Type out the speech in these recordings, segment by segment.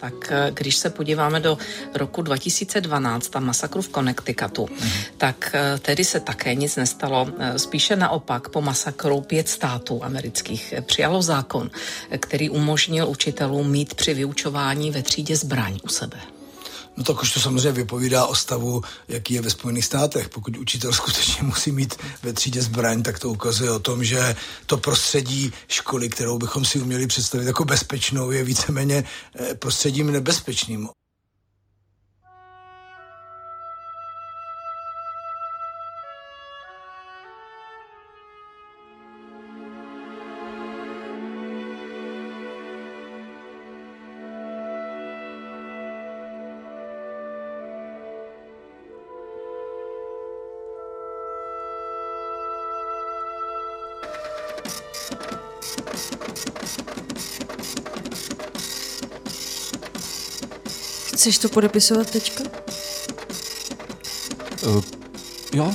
Tak eh, když se podíváme do roku 2012, tam masakru v Connecticutu, tak eh, tedy se také nic nestalo. Eh, Spíše naopak, po masakru pět států amerických přijalo zákon, který umožnil učitelům mít při vyučování ve třídě zbraň u sebe. No tak už to samozřejmě vypovídá o stavu, jaký je ve Spojených státech. Pokud učitel skutečně musí mít ve třídě zbraň, tak to ukazuje o tom, že to prostředí školy, kterou bychom si uměli představit jako bezpečnou, je víceméně eh, prostředím nebezpečným. Chceš to podepisovat teďka? Uh, jo,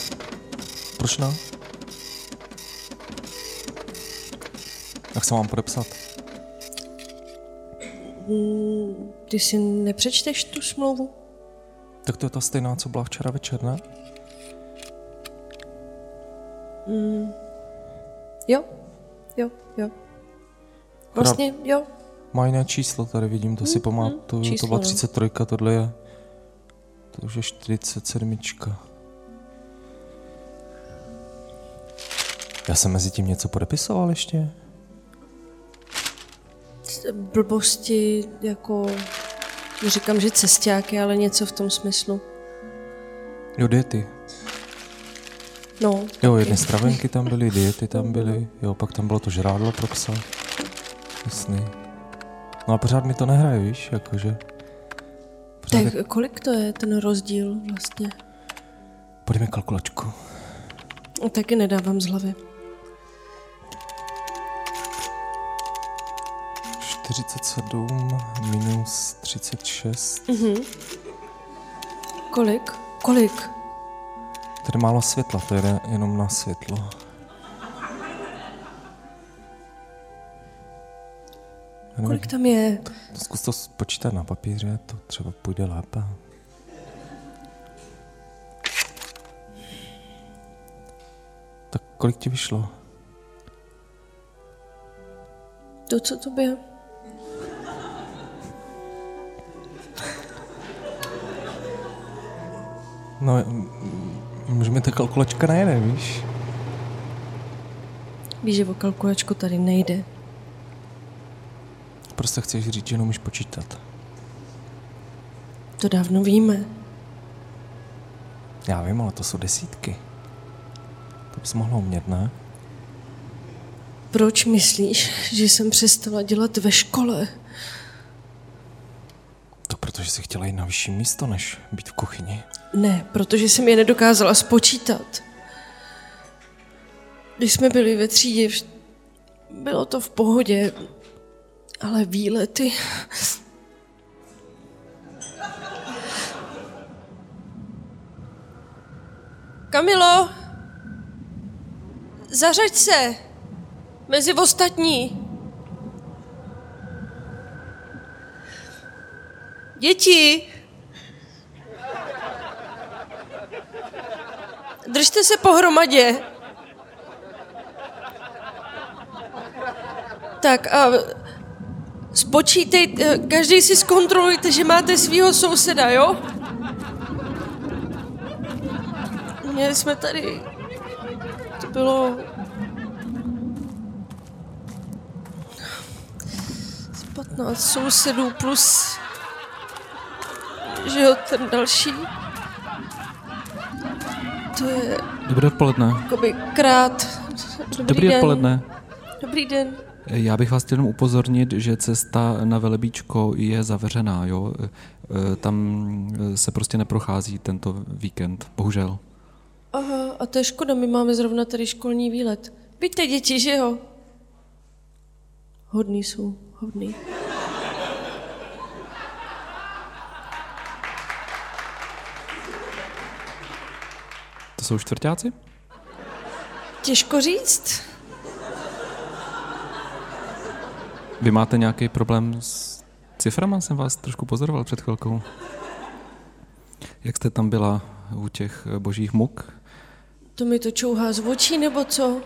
proč ne? Jak se mám podepsat? Ty si nepřečteš tu smlouvu? Tak to je ta stejná, co byla včera večer, ne? Jo, jo, jo. Vlastně jo. Má jiné číslo, tady vidím, to si pamatuju, to byla no. 33, tohle je, to už je 47. Já jsem mezi tím něco podepisoval ještě? Blbosti jako... Říkám, že cestáky, ale něco v tom smyslu. Jo, diety. No, Jo, jedny stravenky tam byly, diety tam byly, jo, pak tam bylo to žrádlo pro psa. Jasný. No a pořád mi to nehraje, víš, jakože. Pořád je... tak kolik to je ten rozdíl vlastně? Mi kalkulačku. Taky nedávám z hlavy. 47 minus 36. Kolik? Kolik? Tady málo světla, to jde jenom na světlo. Kolik tam je? Zkus to spočítat na papíře, to třeba půjde lépe. Tak kolik ti vyšlo? To, co tobě? No, m- m- mi ta kalkulačka nejde, víš? Víš, že o kalkulačku tady nejde. Prostě chceš říct, že neumíš počítat. To dávno víme. Já vím, ale to jsou desítky. To bys mohla umět, ne? Proč myslíš, že jsem přestala dělat ve škole? To protože jsi chtěla jít na vyšší místo, než být v kuchyni. Ne, protože jsem je nedokázala spočítat. Když jsme byli ve třídě, bylo to v pohodě, ale výlety... Kamilo, zařaď se mezi ostatní. Děti, Držte se pohromadě. Tak a spočítej, eh, každý si zkontrolujte, že máte svého souseda, jo? Měli jsme tady, to bylo... z 15 sousedů plus, že jo, ten další. To je Dobré odpoledne. jakoby krát. Dobrý, Dobrý den. odpoledne. Dobrý den. Já bych vás chtěl jenom upozornit, že cesta na Velebíčko je zavřená, jo. E, Tam se prostě neprochází tento víkend, bohužel. Aha, a to je škoda, my máme zrovna tady školní výlet. Pojďte děti, že jo? Hodný jsou, hodný. To jsou čtvrtáci? Těžko říct. Vy máte nějaký problém s ciframa jsem vás trošku pozoroval před chvilkou. Jak jste tam byla u těch eh, božích muk? To mi to čouhá z očí, nebo co?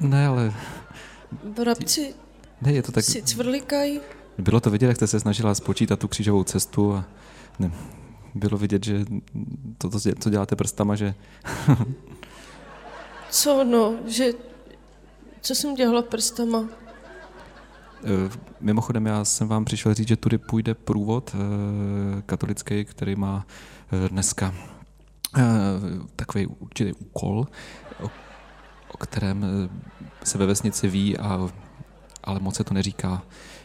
Ne, ale Vrabci ne, je to tak... si cvrlikají. Bylo to vidět, jak jste se snažila spočítat tu křížovou cestu a ne, bylo vidět, že to, to, co děláte prstama, že Co no, že... Co jsem dělala prstama? Eh, Mimochodem, já jsem vám přišel říct, že tudy půjde průvod eh, katolický, který má eh, dneska takový určitý úkol, o, kterém se ve vesnici ví, a, ale moc se to neříká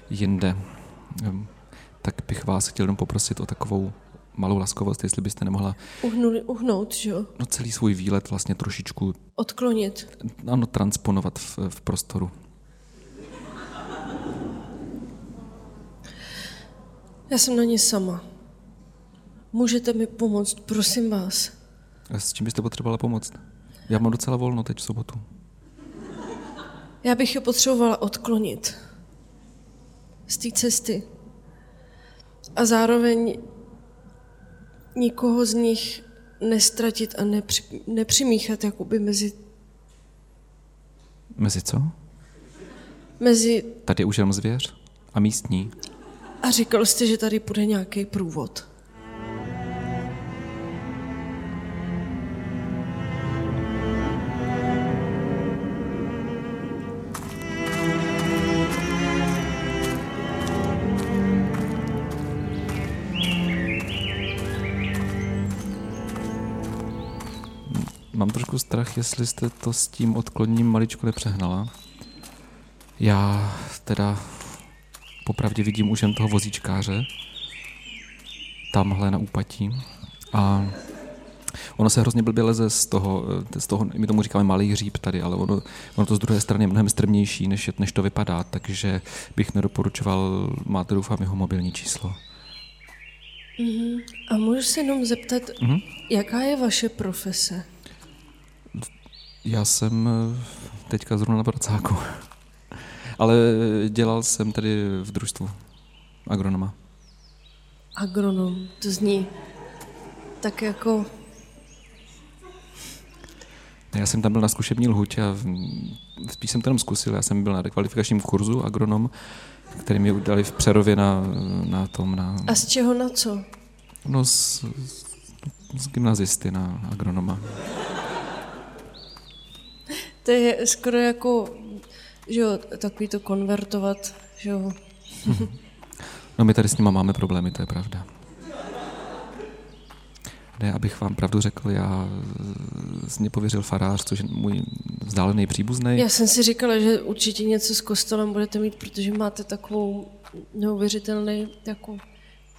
jinde. Ehm, Tak bych vás chtěl jenom poprosit o takovou malou laskovost, jestli byste nemohla Uhnuli, uhnout, že jo? no, celý svůj výlet vlastně trošičku Odklonit. ano, transponovat v, v prostoru. Já jsem na ně sama. Můžete mi pomoct, prosím vás. A S čím byste potřebovala pomoct? Já mám docela volno teď v sobotu. Já bych je potřebovala odklonit z té cesty. A zároveň nikoho z nich nestratit a nepři, nepřimíchat jakoby mezi, Mezi co? mezi... Tady už jenom zvěř a místní. A říkal jste, že tady bude nějaký průvod. Mám trošku strach, jestli jste to s tím odkloněním maličko nepřehnala. Já teda popravdě vidím už jen toho vozíčkáře, tamhle na úpatí. A ono se hrozně blbě leze z toho, z toho, my tomu říkáme malý hříb tady, ale ono, ono to z druhé strany je mnohem strmnější, než, než to vypadá, takže bych nedoporučoval, máte doufám jeho mobilní číslo. A můžu se jenom zeptat, Mhm. jaká je vaše profese? Já jsem eh, teďka zrovna na pracáku. Ale dělal jsem tady v družstvu agronoma. Agronom, to zní tak jako... Já jsem tam byl na zkušební lhůtě a spíš jsem to jenom zkusil. Já jsem byl na rekvalifikačním kurzu agronom, který mi udali v Přerově na, na tom, na, A z čeho na co? no z, z gymnazisty na agronoma. To je skoro jako, že jo, takový to konvertovat, že jo. No my tady s nima máme problémy, to je pravda. Ne, abych vám pravdu řekl, já z mě pověřil farář, což je můj vzdálený příbuzný. Já jsem si říkala, že určitě něco s kostelem budete mít, protože máte takovou neuvěřitelný jako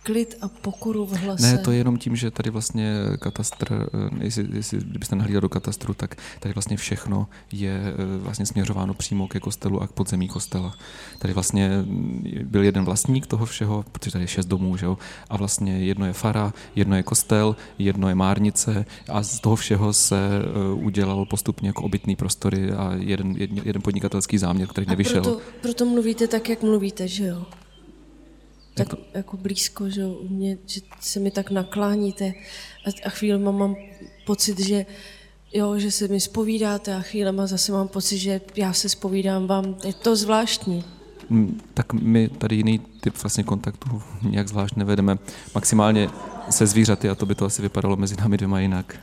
klid a pokoru v hlase. Ne, to je jenom tím, že tady vlastně katastr, eh, jestli, jestli kdybyste nahlídal do katastru, tak tady vlastně všechno je eh, vlastně směřováno přímo ke kostelu a k podzemí kostela. Tady vlastně mm, byl jeden vlastník toho všeho, protože tady je šest domů, že jo? a vlastně jedno je fara, jedno je kostel, jedno je márnice a z toho všeho se eh, udělal postupně jako obytný prostory a jeden, jeden, jeden podnikatelský záměr, který a nevyšel. proto, proto mluvíte tak, jak mluvíte, že jo? Tak jako blízko, že u mě, že se mi tak nakláníte a, a chvílema mám pocit, že jo, že se mi spovídáte a chvílema zase mám pocit, že já se spovídám vám. Je to zvláštní. Mm, tak my tady jiný typ vlastně kontaktu nějak zvlášť nevedeme. Maximálně se zvířaty a to by to asi vypadalo mezi námi dvěma jinak.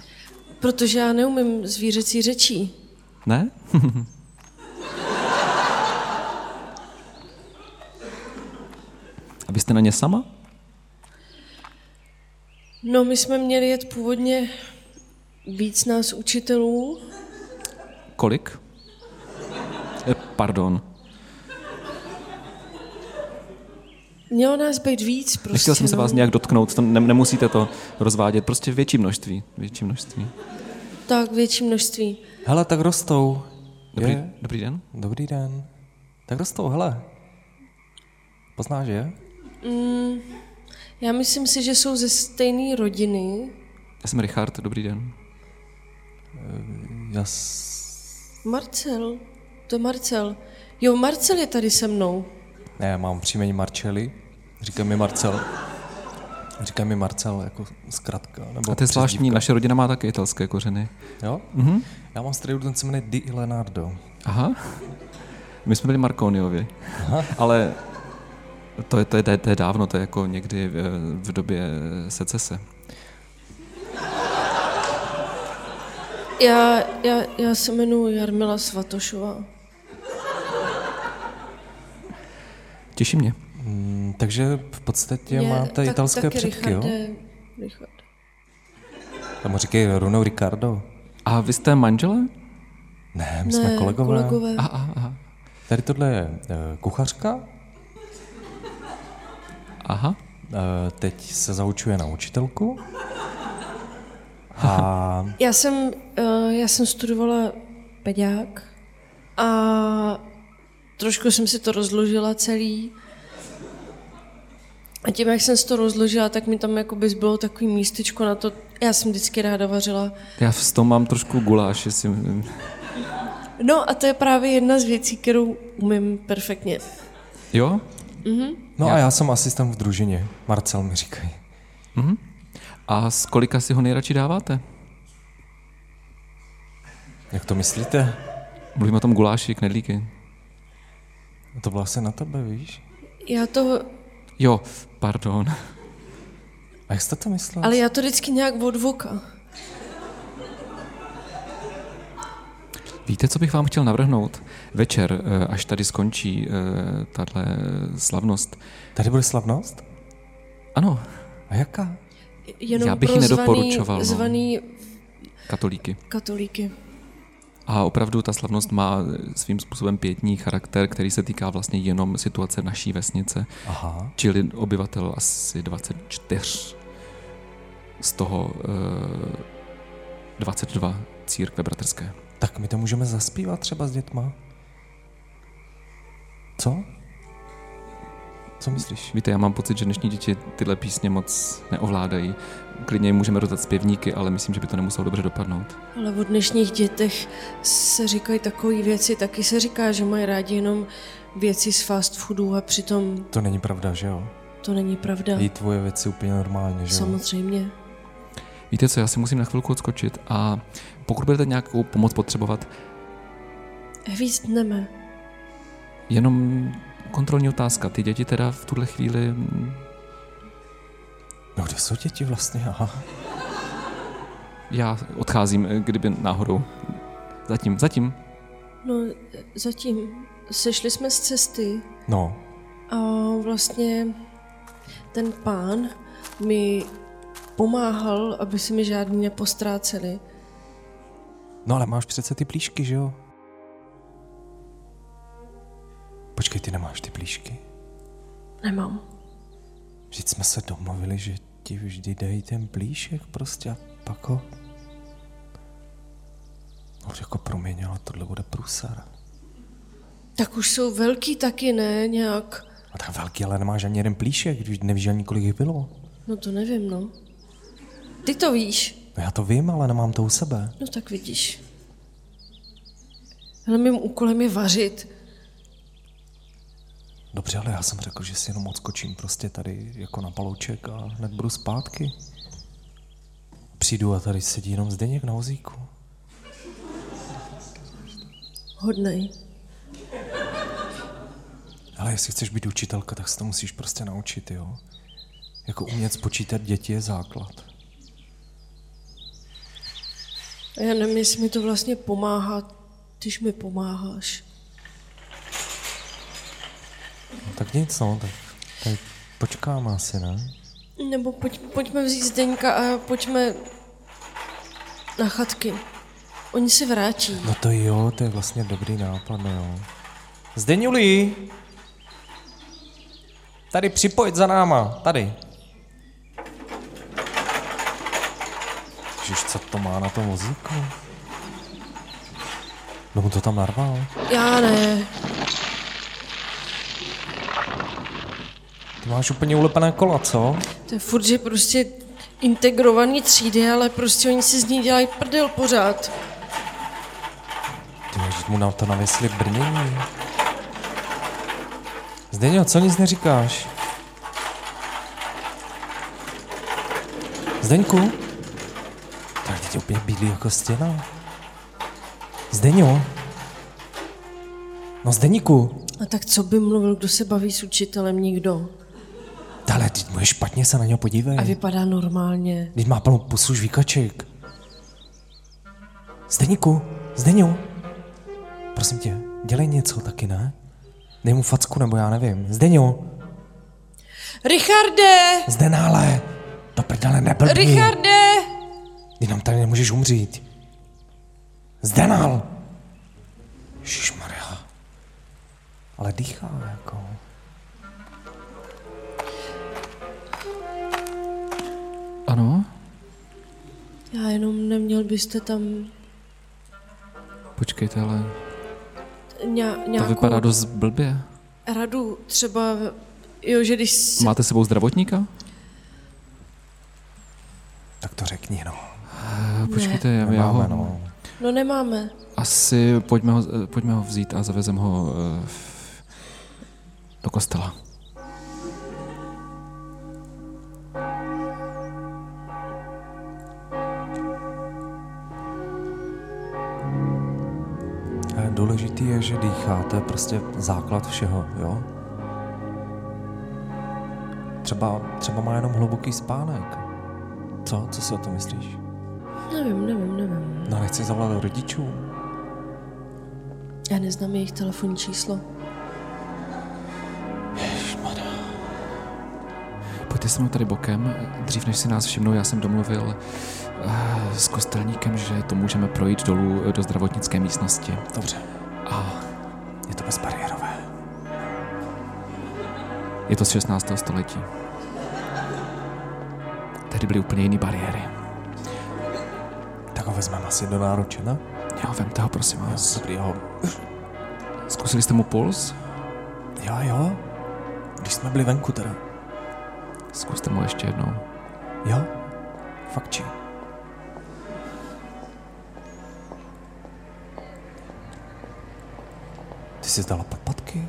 Protože já neumím zvířecí řečí. Ne? A vy jste na ně sama? No, my jsme měli jet původně víc nás učitelů. Kolik? Eh, Pardon. Mělo nás být víc prostě. Nechtěl jsem se no. vás nějak dotknout, to ne, nemusíte to rozvádět, prostě větší množství. Větší množství. Tak, větší množství. Hele, tak rostou. Dobrý, Je? dobrý den. Dobrý den. Tak rostou, hele. Poznáš je? Mm, já myslím si, že jsou ze stejné rodiny. Já jsem Richard, dobrý den. Já s... Marcel. To je Marcel. Jo, Marcel je tady se mnou. Ne, já mám příjmení Marčely. Říká mi Marcel. Říká mi Marcel jako zkratka. Nebo A to je zvláštní, naše rodina má také italské kořeny. Jo? Mhm. Já mám strejdu, ten se jmenuje Di Leonardo. Aha. My jsme byli Marconiovi. Ale to je, to, je, to, je, to je dávno, to je jako někdy v, v době secese. Já, já, já se jmenuji Jarmila Svatošová. Těší mě. Mm, takže v podstatě Je- máte tak- italské taky předky, jo? Richard. Tam říkají Runo Ricardo. A vy jste manžele? Ne, my Ne, jsme kolegové. kolegové. Aha, aha. Tady tohle je uh, kuchařka, aha. uh, teď se zaučuje na učitelku. A Já jsem, uh, já jsem studovala peďák a trošku jsem si to rozložila celý. A tím, jak jsem si to rozložila, tak mi tam jakoby zbylo takový místečko na to. Já jsem vždycky ráda vařila. Já v tom mám trošku guláš, jestli... No a to je právě jedna z věcí, kterou umím perfektně. Jo? No a já jsem asistent v družině. Marcel mi říkají. Mhm. A z kolika si ho nejradši dáváte? Jak to myslíte? Mluvím o tom guláši, knedlíky. To bylo asi na tebe, víš? Já to, Jo, pardon. A jak jste to myslel? ale já to vždycky nějak od voka. Víte, co bych vám chtěl navrhnout? Večer, eh, až tady skončí eh, tahle slavnost. Tady bude slavnost? Ano, A jaká? Jenom Já bych ji nedoporučoval, no. Zvaný, zvaný katolíky. katolíky. A opravdu ta slavnost má svým způsobem pětní charakter, který se týká vlastně jenom situace naší vesnice, Aha. čili obyvatel asi 24. Z toho eh, 22 církve bratrské. Tak my to můžeme zaspívat třeba s dětma. Co? Co myslíš? Víte, já mám pocit, že dnešní děti tyhle písně moc neovládají. Klidně jim můžeme rozdat zpěvníky, ale myslím, že by to nemuselo dobře dopadnout. Ale o dnešních dětech se říkají takové věci, taky se říká, že mají rádi jenom věci z fast foodu a přitom To není pravda, že jo? to není pravda. Jí tvoje věci úplně normálně, že jo? Samozřejmě. Víte co, já si musím na chvilku odskočit a pokud budete nějakou pomoc potřebovat, Víc dneme. jenom kontrolní otázka. Ty děti teda v tuhle chvíli... mm, No kde jsou děti vlastně? Aha. Já odcházím, eh, kdyby náhodou. Zatím, zatím. No, zatím sešli jsme z cesty No, a vlastně ten pán mi pomáhal, aby se mi žádný nepostráceli. no ale máš přece ty plíšky, že jo? Počkej, ty nemáš ty plíšky? Nemám. Vždyť jsme se domluvili, že ti vždy dají ten plíšek prostě a pak ho... No jako promiň, ale tohle bude průser. Tak už jsou velký taky, ne? Nějak. A tak velký, ale nemáš ani jeden plíšek, když nevíš ani kolik jich bylo. No to nevím, no. Ty to víš. No já to vím, ale nemám to u sebe. No tak vidíš. Ale mým úkolem je vařit. Dobře, ale já jsem řekl, že si jenom odskočím prostě tady jako na palouček a hned budu zpátky. Přijdu a tady sedí jenom Zdeněk na vozíku. Hodnej. Ale jestli chceš být učitelka, tak se to musíš prostě naučit, jo? Jako umět spočítat děti je základ. A já nevím, jestli mi to vlastně pomáhá, když mi pomáháš. No, tak nic, no, tak tady počkáme asi, ne? Nebo pojď, pojďme vzít Zdeňka a pojďme na chatky. Oni se vrátí. No to jo, to je vlastně dobrý nápad, no jo. Zdeňuli! Tady připojit za náma, tady. Ježiš, co to má na tom vozíku? No mu to tam narval? Já ne. Ty máš úplně ulepené kola, co? To je furt, že prostě integrovaný třídy, ale prostě oni si z ní dělají prdel pořád. Ty máš mu na to navěsili brnění. Zdeňo, co nic neříkáš? Zdeňku? Teď úplně bílý jako stěna. Zdeňo? No Zdeníku, A tak co by mluvil, kdo se baví s učitelem? Nikdo. ale teď mu je špatně, se na něho podívej. A vypadá normálně. Teď má plnou pusu žvíkaček. Zdeníku, Zdeňu, prosím tě, dělej něco taky, ne? Dej mu facku, nebo já nevím. Zdeňu, Richarde! Zdenále, do prdele neblbni. Richarde! Ty nám tady nemůžeš umřít. Zdenal! Ježišmarja. Ale dýchá jako. Ano? Já jenom neměl byste tam Počkejte, ale ně, to nějakou vypadá dost blbě. radu, třeba, jo, že když se... Máte sebou zdravotníka? Tak to řekni, no. Eh, Počkejte, já, já ho... Nemáme, no. No nemáme. Asi pojďme ho, eh, pojďme ho vzít a zavezem ho eh, do kostela. A Důležitý je, že dýchá, to je prostě základ všeho, jo? Třeba, třeba má jenom hluboký spánek. Co? Co si o tom myslíš? Nevím, nevím, nevím. No nechci zavolat rodičů. Já neznám jejich telefonní číslo. Pojďte se mnou tady bokem. Dřív než si nás všimnou, já jsem domluvil eh, s kostelníkem, že to můžeme projít dolů eh, do zdravotnické místnosti. Dobře, A je to bezbariérové. je to z 16. století. Tehdy byly úplně jiné bariéry. Tak ho vezmeme asi do náruče, ne? Jo, vemte ho, prosím vás. Dobrý, ho. Zkusili jste mu puls? Jo, jo. Když jsme byli venku teda. Zkuste mu ještě jednou. Jo? Fakt či? Ty jsi zdala podpatky?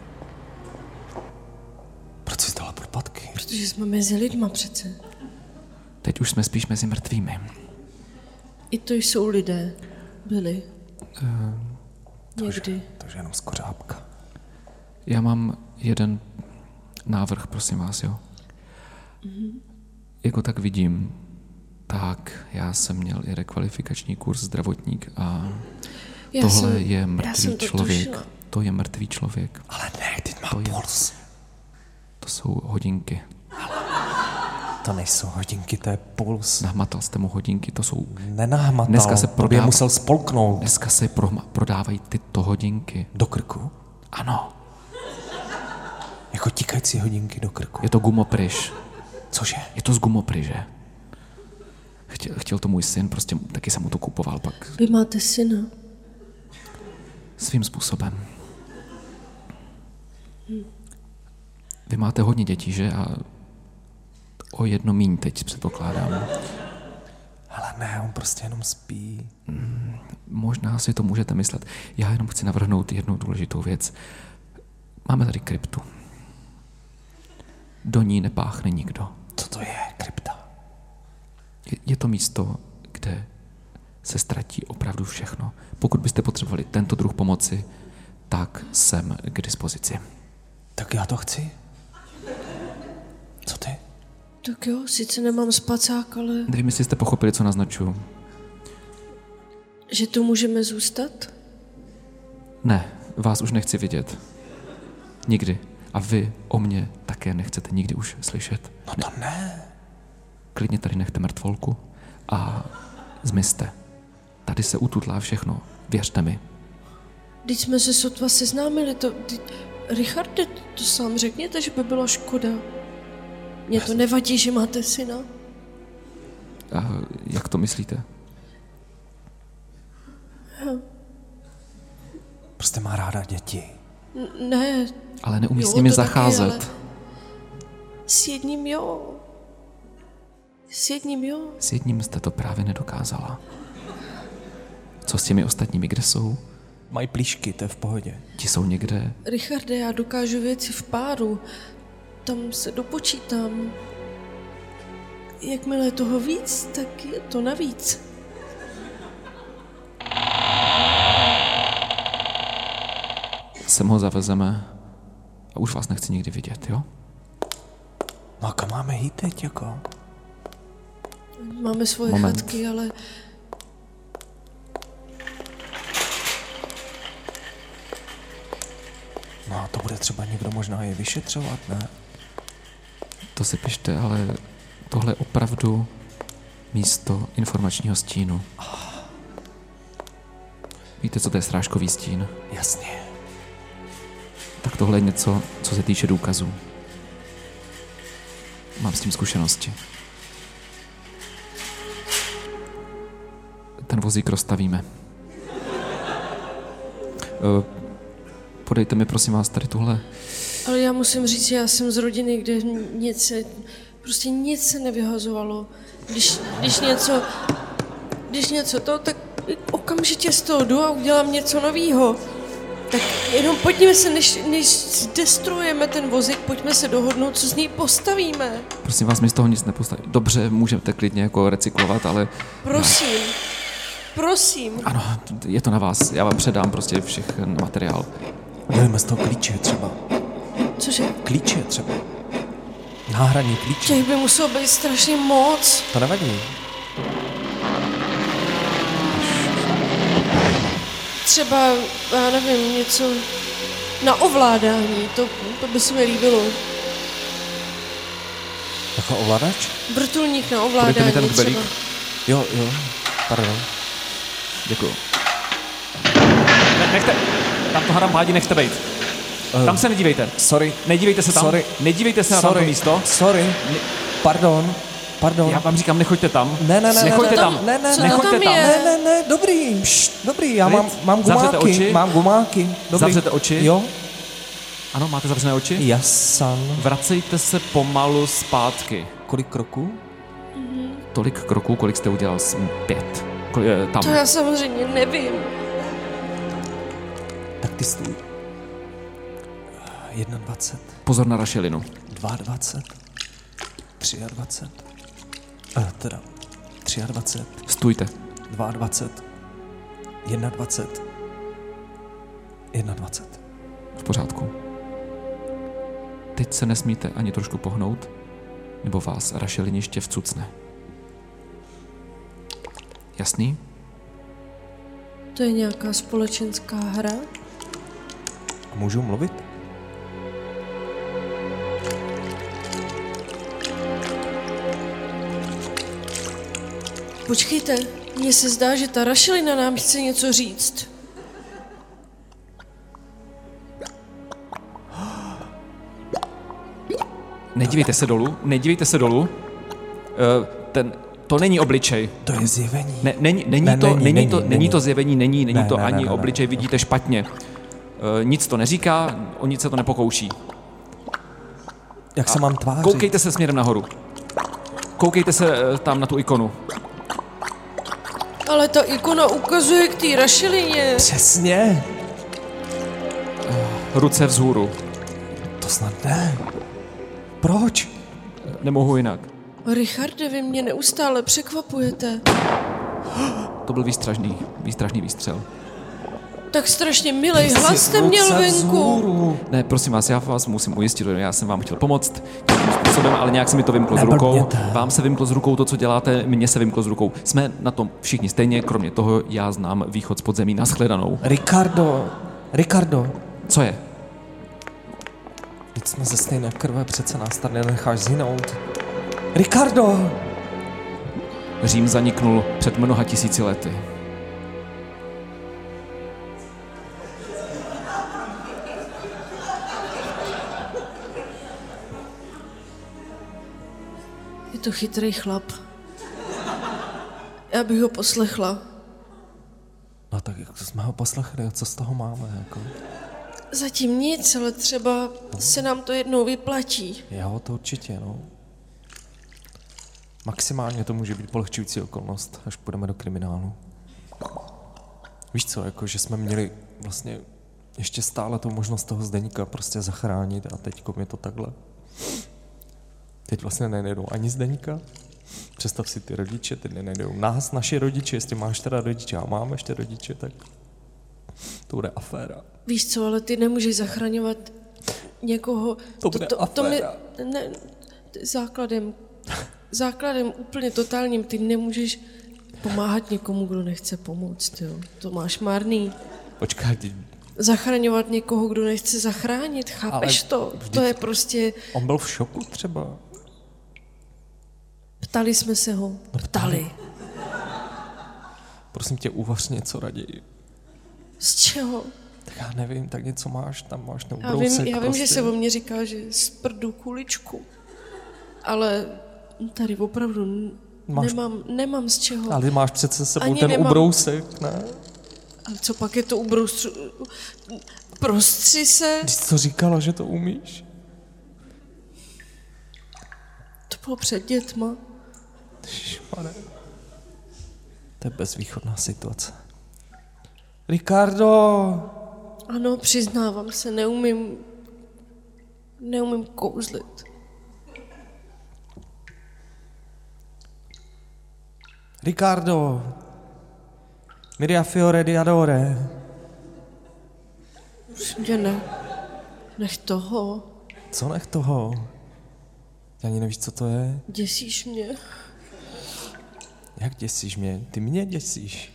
Proč jsi zdala podpatky? Protože jsme mezi lidma přece. Teď už jsme spíš mezi mrtvými. I to jsou lidé. Byli. Eh, Někdy. Takže jenom skořápka. Já mám jeden návrh, prosím vás, jo. Jak ho tak vidím, tak já jsem měl i rekvalifikační kurz zdravotník a Já tohle jsem- je já mrtvý to člověk. tušila. To je mrtvý člověk. Ale ne, teď má To je- puls. To jsou hodinky. To nejsou hodinky, to je puls. Nahmatal jste mu hodinky, to jsou... Nenahmatal. Dneska se to by je prodává- musel spolknout. Dneska se prohma- prodávají tyto hodinky. Do krku? Ano, Jako tikající hodinky do krku. je to gumopryš. Cože? Je to z gumopryže. Chtěl, chtěl to můj syn, prostě taky jsem mu to kupoval pak Vy máte syna. svým způsobem. Vy máte hodně dětí, že? A o jedno míň teď předpokládám. Ale ne, on prostě jenom spí. Možná si to můžete myslet. Já jenom chci navrhnout jednu důležitou věc. Máme tady kryptu. Do ní nepáchne nikdo. Co to je, krypta? Je, je to místo, kde se ztratí opravdu všechno. Pokud byste potřebovali tento druh pomoci, tak jsem k dispozici. Tak já to chci. Co ty? Tak jo, sice nemám spacák, ale Nevím, jestli jste pochopili, co naznačuju. že tu můžeme zůstat? Ne, vás už nechci vidět. Nikdy. A vy o mě také nechcete nikdy už slyšet. No to ne. Klidně tady nechte mrtvolku a zmizte. Tady se ututlá všechno. Věřte mi. Teď jsme se sotva seznámili, to... Ty, Richarde, to sám řekněte, že by byla škoda. Mně to nevadí, že máte syna. A jak to myslíte? Prostě má ráda děti. N- ne, Ale neumí Jo, s nimi to taky, zacházet. ale- s jedním jo. S jedním jo. S jedním jste to právě nedokázala. Co s těmi ostatními, kde jsou? Mají plíšky, to je v pohodě. Ti jsou někde. Richarde, já dokážu věci v páru. Tam se dopočítám. jakmile je toho víc, tak je to navíc. Sem ho zavezeme a už vás nechci nikdy vidět, jo? No a kam máme jít teď, jako? Máme svoje Moment. chatky, ale No a to bude třeba někdo možná je vyšetřovat, ne? To si pište, ale tohle je opravdu místo informačního stínu. Víte, co to je srážkový stín? Jasně. Tak tohle je něco, co se týče důkazů. Mám s tím zkušenosti. Ten vozík rozstavíme. Eh, Podejte mi prosím vás tady tuhle. Ale já musím říct, že já jsem z rodiny, kde nic se, prostě nic se nevyhazovalo. Když, když něco, když něco to, tak okamžitě z toho jdu a udělám něco novýho. Tak jenom pojďme se, než, než zdestrujeme ten vozík, pojďme se dohodnout, co z něj postavíme. Prosím vás, mi z toho nic nepostaví. Dobře, můžete klidně jako recyklovat, ale Prosím. Prosím. ano, je to na vás. Já vám předám prostě všechen materiál. Dělejme z toho klíče třeba. Cože? Klíče třeba. Náhradní klíče. Těch by muselo být strašně moc. To nevadí. Třeba, já nevím, něco na ovládání, to, to by se mi líbilo. Jako ovladač? Vrtulník na ovládání ten třeba. Jo, jo. Pardon. Děkuju. Ne, nechte, tam to harampádí nechte bejt. Tam se nedívejte. Sorry. Nedívejte se tam. Sorry. Nedívejte se na tamto Sorry. místo. Sorry. Pardon. Pardon. Já vám říkám, nechoďte tam. Ne, ne, ne, Nechoďte ne, tam. Ne, ne, ne, nechoďte tam ne, ne, ne, dobrý, pšt, dobrý, já mám, mám Zavřete gumáky, oči. mám gumáky, dobrý. Zavřete oči. Jo, Ano, máte zavřené oči? jasan. Vracejte se pomalu zpátky. Kolik kroků? Tolik kroků, kolik jste udělal? S- Pět. Eh, tam. To já samozřejmě nevím. Tak ty stůj. 21, Pozor na rašelinu. 22, 23, eh, teda 23, Stůjte. 22, 21, 21. V pořádku. Teď se nesmíte ani trošku pohnout, nebo vás rašeliniště vcucne. Jasný? To je nějaká společenská hra? A můžu mluvit? Počkejte, mně se zdá, že ta rašelina nám chce něco říct. Nedívejte se dolů, nedívejte se dolů. Eh, Ten, to není obličej. To je zjevení. Ne, není, není, Ne, to, není, není, není, to, není. není to zjevení, není, není Ne, to ne, ne, ani ne, ne. obličej, vidíte špatně. Eh, Nic to neříká, o nic se to nepokouší. Jak se mám tvářit? Koukejte se směrem nahoru. Koukejte se eh, tam na tu ikonu. Ale ta ikona ukazuje k té rašelině. Přesně. Ruce vzhůru. To snad ne. Proč? Nemohu jinak. Richarde, vy mě neustále překvapujete. To byl výstražný, výstražný výstřel. Tak strašně milej hlas jste měl venku. Ne, prosím vás, já vás musím ujistit, já jsem vám chtěl pomoct nějakým způsobem, ale nějak se mi to vymklo z rukou. Vám se vymklo z rukou to, co děláte, mně se vymklo z rukou. Jsme na tom všichni stejně, kromě toho já znám východ z podzemí naschledanou. Ricardo, Ricardo, Co je? teď jsme ze stejné krve, přece nás tady nenecháš zhynout. Ricardo! Řím zaniknul před mnoha tisíci lety. To chytrý chlap. Já bych ho poslechla. No tak jak jsme ho poslechli, co z toho máme, jako? Zatím nic, ale třeba se nám to jednou vyplatí. Jo, to určitě, no. Maximálně to může být polehčující okolnost, až půjdeme do kriminálu. Víš co, jako že jsme měli vlastně ještě stále tu možnost toho Zdeníka prostě zachránit a teď je to takhle. Teď vlastně nenajdou ani Zdeníka, představ si ty rodiče, ty nejdou nás, naši rodiče, jestli máš teda rodiče a máme ještě rodiče, tak to bude aféra. Víš co, ale ty nemůžeš zachraňovat někoho. To bude to, to mi, aféra. ne, základem, základem úplně totálním, ty nemůžeš pomáhat někomu, kdo nechce pomoct, jo. To máš marný. Počkej, ty, Zachraňovat někoho, kdo nechce zachránit, chápeš Ale to? To je prostě, on byl v šoku třeba. Ptali jsme se ho, No, ptali. Prosím tě, uvař něco raději. Z čeho? Tak já nevím, tak něco máš, tam máš ten Já vím, ubrousek já vím prostě. že se o mě říká, že z prdu kuličku, ale tady opravdu Máš- nemám, nemám z čeho. Ale ty máš přece sebou Ani ten nemám- ubrousek, ne? Ale co pak je to ubroustřu... Prostři se? Když jsi to říkala, že to umíš? To bylo před dětma. Ježišmane. To je bezvýchodná situace. Ricardo! Ano, přiznávám se, neumím... Neumím kouzlit. Ricardo! Miria fiore di adore. Prosím tě, ne. Nech toho. Co nech toho? Ty ani nevíš, co to je? Děsíš mě. Jak děsíš mě? Ty mě děsíš.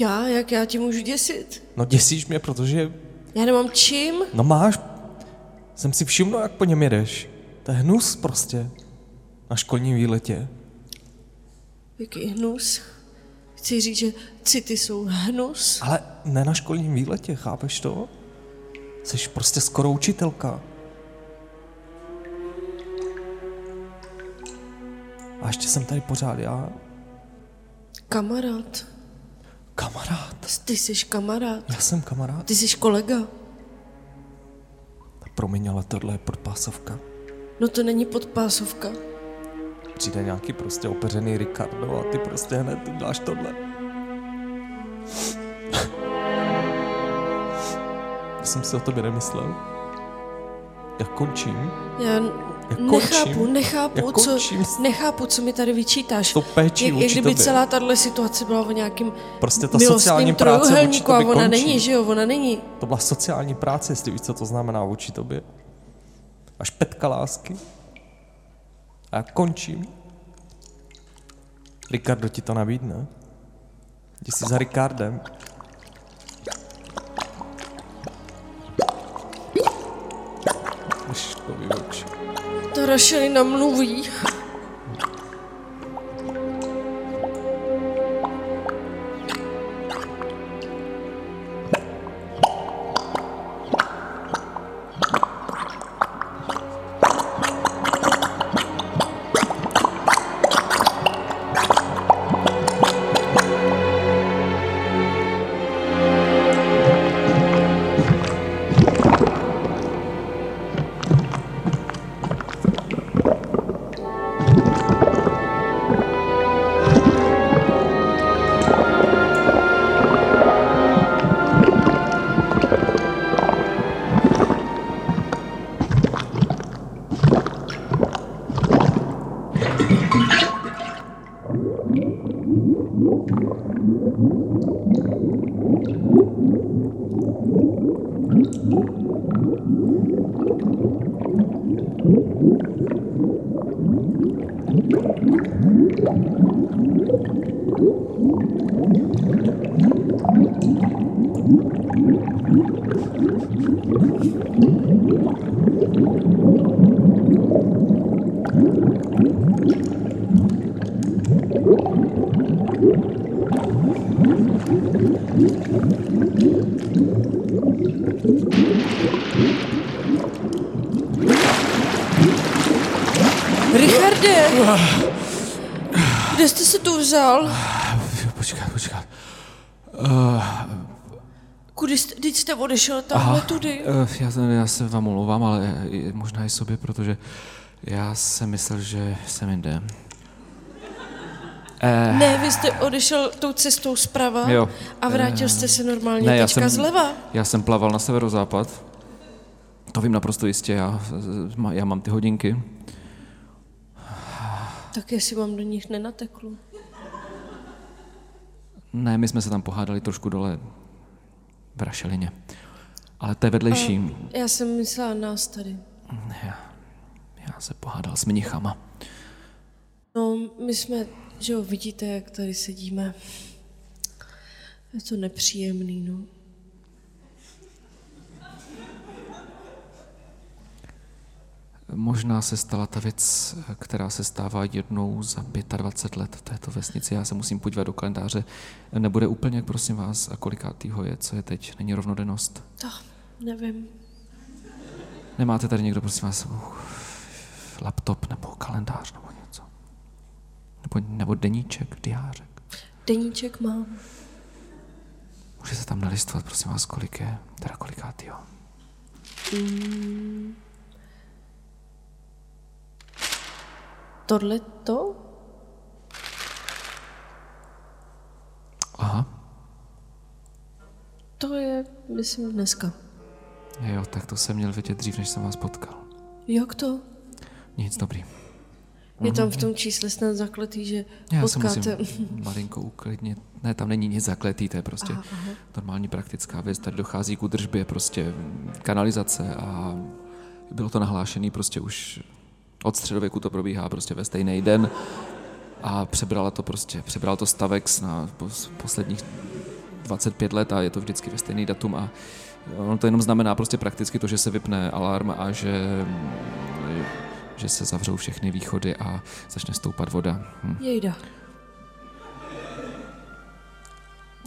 Já? Jak já tě můžu děsit? No děsíš mě, protože... Já nemám čím? No máš... Jsem si všiml, jak po něm jedeš. To je hnus prostě. Na školním výletě. Jaký hnus? Chci říct, že city jsou hnus? Ale ne na školním výletě, chápeš to? Jsi prostě skoro učitelka. A ještě jsem tady pořád já. Kamarád. Kamarád. Ty jsi kamarád. Já jsem kamarád. Ty jsi kolega. Promiň, ale tohle je podpásovka. No to není podpásovka. Přijde nějaký prostě opeřený Ricardo a ty prostě hned uděláš tohle. Já jsem si o tobě nemyslel. Jak končím? Já Jak nechápu, nechápu, co, nechápu, co mi tady vyčítáš. S tou péčí jak, jak kdyby tobě. celá tahle situace byla o nějakým Prostě ta sociální práce vůči trojuhelníku a tobě ona končí. není, že jo, ona není. To byla sociální práce, jestli víš, co to znamená vůči tobě. Až petka lásky. A já končím. Ricardo ti to nabídne. Jdi si za Ricardem. Myškový oči. Ta rašelina mluví. Vzal? Počkat, počkat. Kudy jste, teď jste odešel tamhle tudy? Uh, já, já se vám omlouvám, ale možná i sobě, protože já jsem myslel, že jsem jinde. Eh, Ne, vy jste odešel tou cestou zprava Jo. a vrátil jste se normálně ne, já teďka jsem, zleva. já jsem plaval na severozápad. To vím naprosto jistě, já, já mám ty hodinky. Tak jestli vám do nich nenateklo. Ne, my jsme se tam pohádali trošku dole v Rašelině. Ale to je vedlejší. Já jsem myslela na nás tady. Já, já se pohádal s mnichama. No, my jsme, že jo, vidíte, jak tady sedíme. Je to nepříjemný, no. Možná se stala ta věc, která se stává jednou za 25 let v této vesnici. Já se musím podívat do kalendáře. Nebude úplně, prosím vás, a kolikátýho je, co je teď? Není rovnodennost. Tak, nevím. Nemáte tady někdo, prosím vás, laptop nebo kalendář nebo něco? Nebo, nebo deníček, diářek? Deníček mám. Může se tam nalistovat, prosím vás, kolik je, teda kolikátýho? Tohle to? Aha, To je, myslím, dneska. jo, tak to jsem měl vědět dřív, než jsem vás potkal. Jak to? Nic dobrý. Je tam v tom čísle snad zakletý, že Já se potkáte... musím malinko uklidnit. Ne, tam není nic zakletý, to je prostě Aha, aha. normální praktická věc. Tady dochází k údržbě prostě kanalizace a bylo to nahlášený prostě už od středověku to probíhá prostě ve stejný den a přebrala to prostě, přebral to Stavex na pos- posledních 25 let a je to vždycky ve stejný datum a ono to jenom znamená prostě prakticky to, že se vypne alarm a že, že se zavřou všechny východy a začne stoupat voda. Hm. Jejda.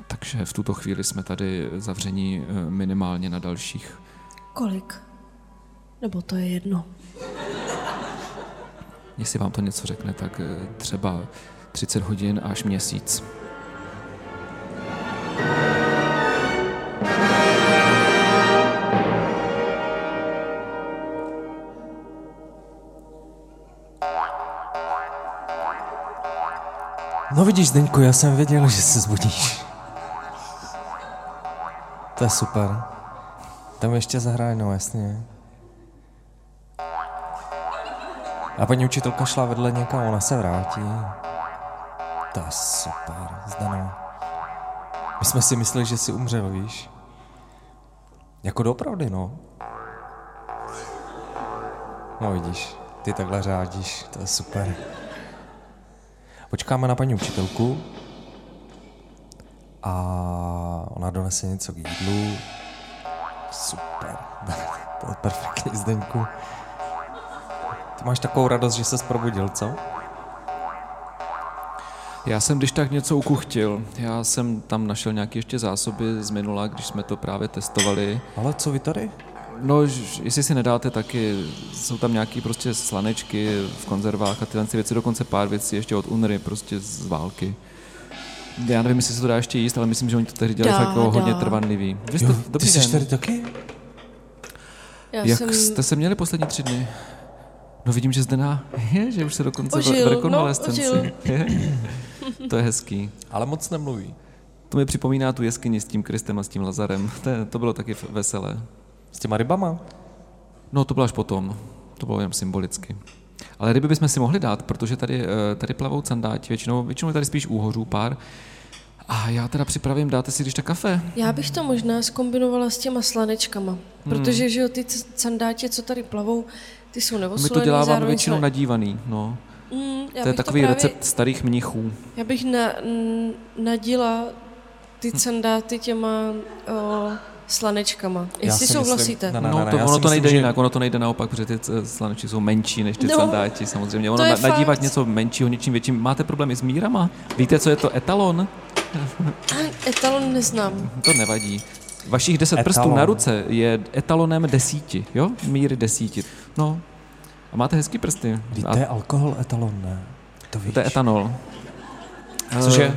Takže v tuto chvíli jsme tady zavření eh, minimálně na dalších. Kolik? Nebo to je jedno. Jestli vám to něco řekne, tak eh, třeba 30 hodin až měsíc. No vidíš, Zdeňku, já jsem věděl, že se zbudíš. To je super. Tam ještě zahraj, no jasně. A paní učitelka šla vedle někam, ona se vrátí. To je super, Zdano. My jsme si mysleli, že si umřel, víš? Jako doopravdy, no. No vidíš, ty takhle řádíš, to je super. Počkáme na paní učitelku a ona donese něco k jídlu. Super, to je perfektní, Zdeňku. Ty máš takovou radost, že se probudil, co? Já jsem když tak něco ukuchtil. Já jsem tam našel nějaké ještě zásoby z minula, když jsme to právě testovali. Ale co vy tady? No, jestli si nedáte taky, jsou tam nějaký prostě slanečky v konzervách a tyhle ty věci, dokonce pár věcí ještě od UNRY, prostě z války. Já nevím, jestli se to dá ještě jíst, ale myslím, že oni to tehdy dělali Dá, fakt jako hodně dá. trvanlivý. Vy jste, Jo, dobrý ty jsi tady taky? Já Jak jsem... jste se měli poslední tři dny? No vidím, že zde na, je, že už se dokonce Ožil, v no, rekonvalescenci. ožil. Je? to je hezký. Ale moc nemluví. To mi připomíná tu jeskyni s tím Kristem a s tím Lazarem. To, je- to bylo taky veselé. S těma rybama? No to bylo až potom. To bylo jen symbolicky. Ale ryby bychom si mohli dát, protože tady, eh, tady plavou candáti, většinou, většinou je tady spíš úhořů pár. A já teda připravím, dáte si když tak kafe? Já bych to možná skombinovala s těma slanečkama, protože že jo, ty c- candátě, co tady plavou, ty jsou My nevosolený, to děláváme většinou jsme- nadívaný, no. Mm, já To je takový právě, recept starých mnichů. Já bych na, n, nadila ty Hm. candáty těma o, slanečkama. Jestli si souhlasíte. Myslím, ne, No, ne, ne, to, já ono to myslím, nejde že- jinak, ono to nejde naopak, protože ty eh, slaneči jsou menší než ty No, sandáti, samozřejmě. Ono to je na, nadívat fakt. něco menšího něčím větším. Máte problémy s mírama? Víte, co je to etalon? A etalon neznám. To nevadí. Vašich deset Etalon. prstů na ruce je etalonem desíti, jo? Míry desíti. No. A máte hezký prsty. Vždyť to je alkohol etalon, ne? To víš. to je etanol. Cože? Eh,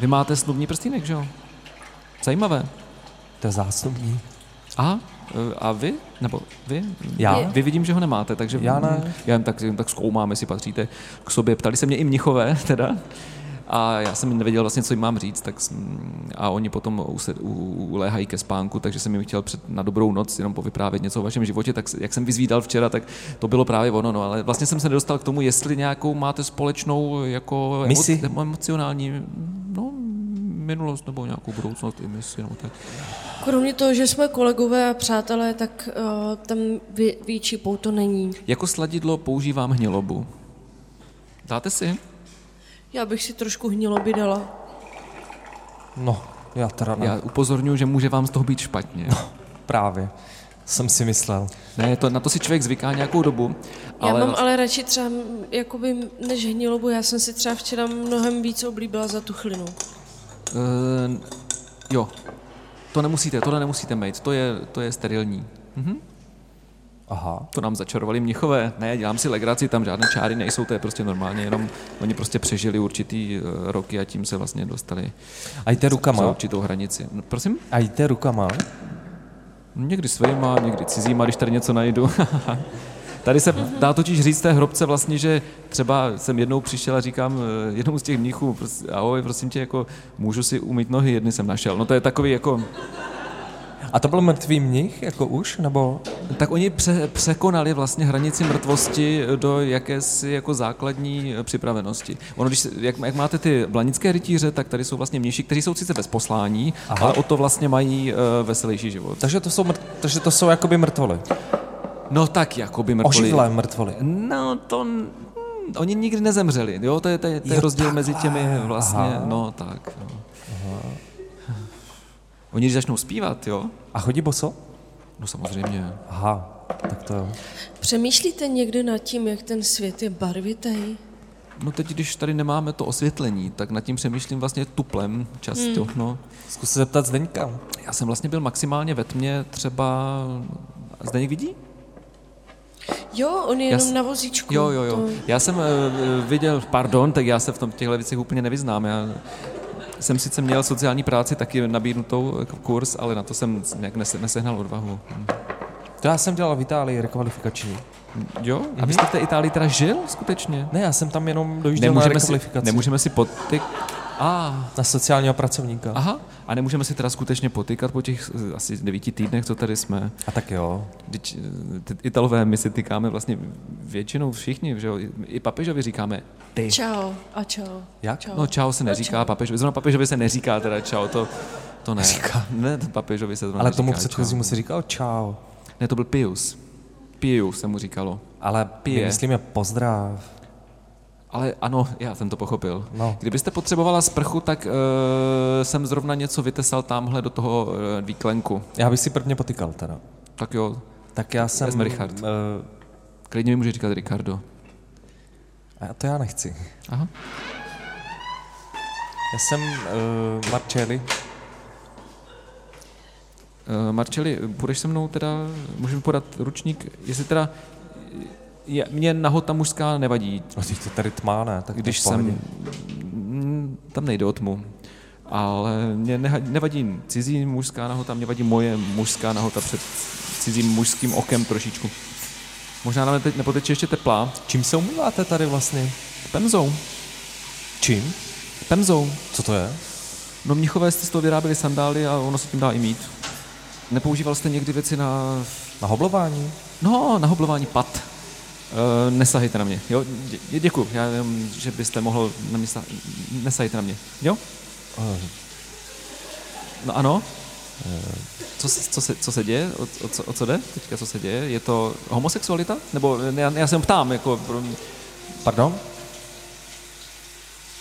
Vy máte snubní prstínek, že jo? Zajímavé. To je zásobní. A, eh, a vy? Nebo vy? Já? Vy vidím, že ho nemáte, takže Já ne. já jen tak, jen tak zkoumám, jestli patříte k sobě. Ptali se mě i mnichové, teda. A já jsem nevěděl vlastně, co jim mám říct, tak jsem, a oni potom used, u, uléhají ke spánku, takže jsem jim chtěl před, na dobrou noc jenom povyprávět něco o vašem životě, tak jak jsem vyzvídal včera, tak to bylo právě ono, no, ale vlastně jsem se nedostal k tomu, jestli nějakou máte společnou jako Misi? emo, emocionální no, minulost nebo nějakou budoucnost i misi, no, tak. Kromě toho, že jsme kolegové a přátelé, tak uh, tam vě- větší pouto není. Jako sladidlo používám hnilobu. Dáte si? Já bych si trošku hniloby dala. No, já teda ne. Já upozorňuji, že může vám z toho být špatně. Právě. Jsem si myslel. Ne, to, na to si člověk zvyká nějakou dobu. Já Ale mám ale radši třeba, jakoby, než hnilobu, já jsem si třeba včera mnohem víc oblíbila za tuchlinu. Uh, jo, to nemusíte, tohle nemusíte mít, to je, to je sterilní. Mhm. Aha. To nám začarovali mnichové. Ne, dělám si legraci, tam žádné čáry nejsou, to je prostě normálně, jenom oni prostě přežili určitý uh, roky a tím se vlastně dostali A za rukama? určitou hranici. No, prosím? A jdete rukama? Někdy svýma, někdy cizíma, když tady něco najdu. Tady se dá totiž říct té hrobce vlastně, že třeba jsem jednou přišel a říkám eh, jednomu z těch mnichů, ahoj, prosím tě, jako můžu si umýt nohy, jedny jsem našel. No to je takový jako, A to byl mrtvý mnich, jako už, nebo? tak oni pře- překonali vlastně hranici mrtvosti do jakési jako základní eh, připravenosti. Ono, když, jak, jak máte ty blanické rytíře, tak tady jsou vlastně mniši, kteří jsou sice bez poslání, Aha. ale o to vlastně mají uh, veselější život. Takže to jsou, mrt... Takže to jsou jakoby mrtvoly. No tak, jakoby mrtvoli. Oživlé mrtvoly. No to... Oni nikdy nezemřeli, jo, to je, to je, to je Jo, rozdíl mezi těmi takhle. vlastně, Aha. no tak. No. Oni když začnou zpívat, jo, A chodí boso? no samozřejmě. Aha, tak to jo. Přemýšlíte někdy nad tím, jak ten svět je barvitý? No teď, když tady nemáme to osvětlení, tak nad tím přemýšlím vlastně tuplem často, hmm. no. Zkus se zeptat Zdeňka. Já jsem vlastně byl maximálně ve tmě třeba... Zdeněk vidí? Jo, on je Já jenom s- na vozíčku. Jo, jo, jo. To... Já jsem uh, viděl, pardon, tak já se v tom těchto věcech úplně nevyznám. Já jsem sice měl sociální práci taky nabídnutou jako kurz, ale na to jsem nějak nese, nesehnal odvahu. Hm. To já jsem dělal v Itálii rekvalifikační. Jo? A vy jste v té Itálii teda žil skutečně? Ne, já jsem tam jenom dojížděl na Nemůžeme si, rekvalifikaci. nemůžeme si potyk... A, Na sociálního pracovníka. aha, a nemůžeme si teda skutečně potykat po těch eh, asi devíti týdnech, co tady jsme. A tak jo. Vždyť, eh, ty Italové, my si tykáme vlastně většinou všichni, že jo? I papežovi říkáme ty. Čau a čau. Jak? Čau. No čau se neříká papežovi, zrovna papežovi se neříká teda čau, to, to ne. Říká. Ne, papežovi se zrovna Ale tomu předchozímu se říkal čau. Ne, to byl Pius. Pius se mu říkalo. Ale Pije. myslím je pozdrav. Ale ano, já jsem to pochopil. No. Kdybyste potřebovala sprchu, tak uh, jsem zrovna něco vytesal tamhle do toho uh, výklenku. Já bych si prvně potykal teda. Tak jo, Tak já jsem... Vezme Richard. Uh, klidně mi může říkat Ricardo. a to já nechci. Aha. Já jsem uh, Marcelli. Uh, Marčeli, budeš se mnou teda, můžeme podat ručník, jestli teda, je, mě nahota mužská nevadí, No to tady tmá, ne? Tak když jsem, mm, tam nejde o tmu, ale mě nevadí cizí mužská nahota, mě vadí moje mužská nahota před cizím mužským okem trošičku. Možná nám teď nepoteče ještě teplá. Čím se umýváte tady vlastně? Pemzou. Čím? Pemzou. Co to je? No mnichové jste z toho vyráběli sandály a ono se tím dá i mít. Nepoužíval jste někdy věci na, Na hoblování? no, na hoblování pat? Uh, nesahejte na mě, jo? Dě, děkuji, já jenom, že byste mohl na mě sa- nesahejte na mě, jo? Uh, No ano. Co, se- co, se, co se děje? O, o, co, o co jde teďka, co se děje? Je to homosexualita? Nebo ne, já, já se ptám, jako... pardon?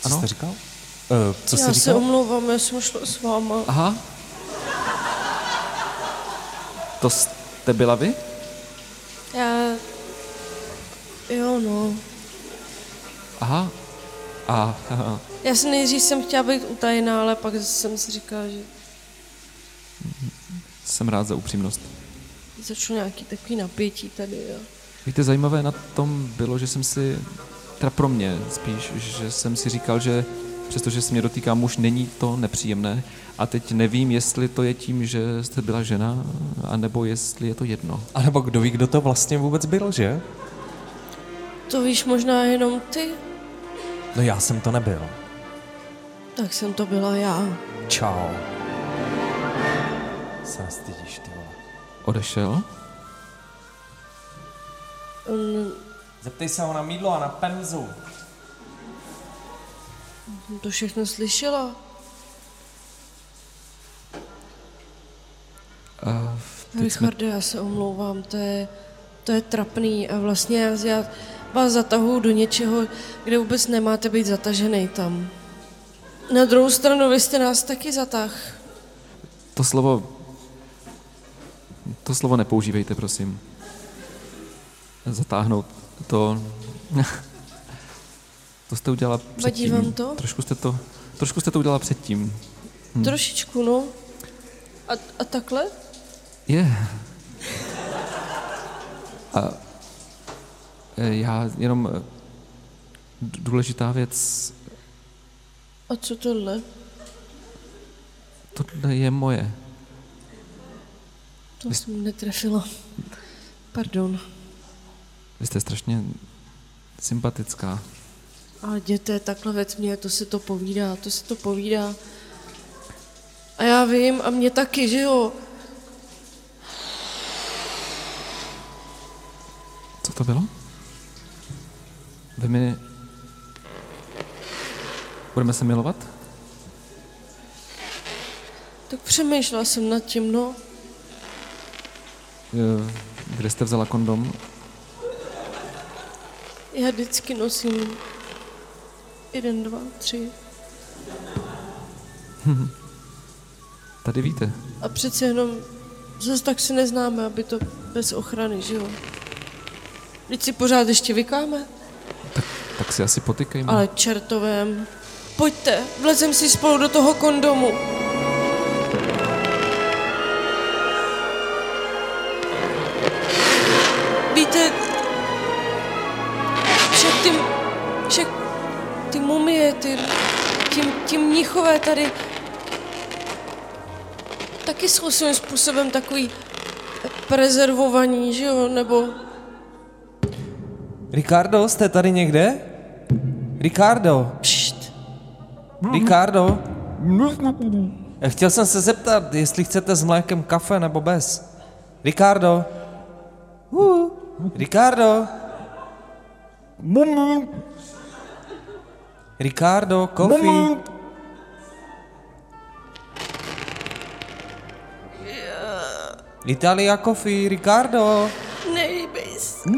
Co Ano? jste říkal? Uh, co já jste se říkal? omlouvám, já jsem šla s váma. Aha. To jste byla vy? Já... Jo, no. Aha. A, aha. Já jsem nejdřív jsem chtěla být utajená, ale pak jsem si říkala, že Jsem rád za upřímnost. začalo nějaký takový napětí tady, jo. Víte, zajímavé na tom bylo, že jsem si, teda pro mě spíš, že jsem si říkal, že přestože se mě dotýká muž, není to nepříjemné. A teď nevím, jestli to je tím, že jste byla žena, anebo jestli je to jedno. A nebo kdo ví, kdo to vlastně vůbec byl, že? To víš možná jenom ty? No já jsem to nebyl. Tak jsem to byla já. Čau. Se nestydíš, ty vole. Odešel? On Zeptej se ho na mídlo a na penzu. jsem to všechno slyšela. Uh, Richarde, já se omlouvám, to je, to je trapný a vlastně já, já vás zatahuju do něčeho, kde vůbec nemáte být zatažený tam. Na druhou stranu, vy jste nás taky zatah. to slovo... To slovo nepoužívejte, prosím. Zatáhnout to... to jste udělala předtím. vám to? Trošku jste to, trošku jste to udělala předtím. Hmm. Trošičku, no. A, a takhle? Je. A e, já jenom e, d- důležitá věc, A co tohle? tohle je moje. To jsem netrefila. Pardon. Vy jste strašně sympatická. Ale jděte takhle ve tmě, to se to povídá, to se to povídá. A já vím, a mě taky, že jo? Co to bylo? Vy mi... Budeme se milovat? Tak přemýšlela jsem nad tím, no. E, Kde jste vzala kondom? Já vždycky nosím jeden, dva, tři. Tady víte. A přece jenom zase tak se neznáme, aby to bez ochrany, že jo? Teď si pořád ještě vykáme, Tak si asi potykejme. ale čertovém. Pojďte, vlezem si spolu do toho kondomu. Víte, však ty, však ty mumie, ty, ti, ti mnichové tady taky jsou svým způsobem takový prezervovaní, že jo, nebo Ricardo, jste tady někde? Ricardo, pšt, Ricardo. Já chtěl jsem se zeptat, jestli chcete s mlékem kafe nebo bez. Ricardo. Uh, Ricardo. Ricardo, coffee. Italia coffee, Ricardo. nejbej se,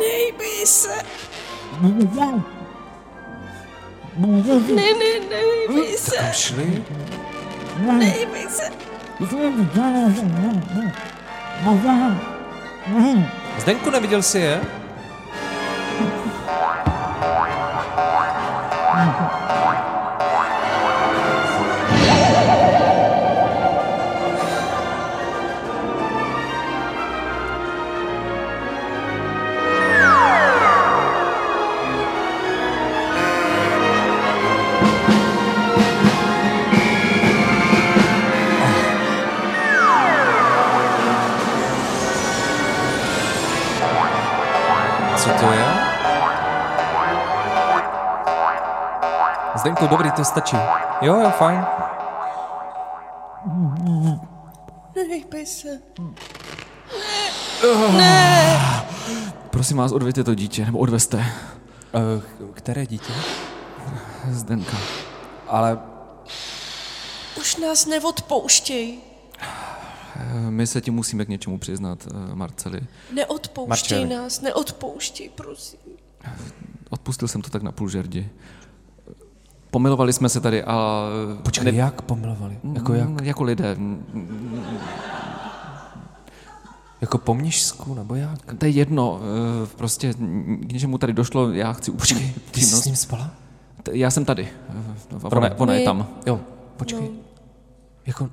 nejbej se. Ne, ne, nejbej se, Šli? nejbej se. Zdenku, neviděl jsi je? Co to je? Zdenku, dobrý, to stačí. Jo, jo, fajn. Nejbej se. Prosím vás, odvěďte to dítě, nebo odveste. Uh, které dítě? Zdenka. Ale Už nás neodpouštěj. My se ti musíme k něčemu přiznat, eh, Marceli. Neodpouštěj Marčeli. nás, neodpouštěj, prosím. Odpustil jsem to tak na půl žerdi. Pomilovali jsme se tady a... počkej, jak pomilovali? Jako jak? Mm, Jako lidé. Jako po mnižsku, nebo jak? To je jedno, eh, prostě k něčemu tady došlo, já chci upřímně. Ty jsi s ním spala? Já jsem tady. Eh, Ona, ona je tam. Jo, počkej. No. Jako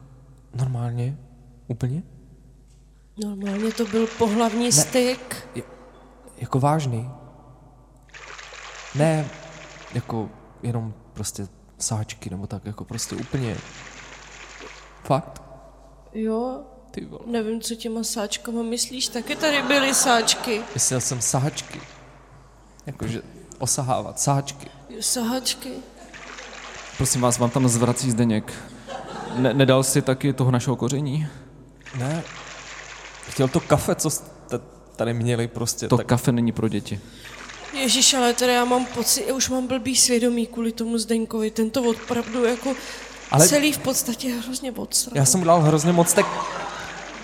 normálně? Úplně? Normálně to byl pohlavní styk. Jako vážný? Ne, jako jenom prostě sáčky nebo tak, jako prostě úplně... Fakt? Jo, Ty vole. nevím, co těma sáčkama myslíš, taky tady byly sáčky. Myslel jsem sáčky. Jakože osahávat sáčky. Jo, Sahačky. Prosím vás, vám tam zvrací Zdeněk. Ne, nedal si taky toho našeho koření? Ne, chtěl to kafe, co jste tady měli prostě. To tak... kafe není pro děti. Ježíš, ale teda já mám pocit, já už mám blbý svědomí kvůli tomu Zdeňkovi. Tento opravdu jako ale... Celý v podstatě hrozně odsral. Já jsem udělal hrozně moc té...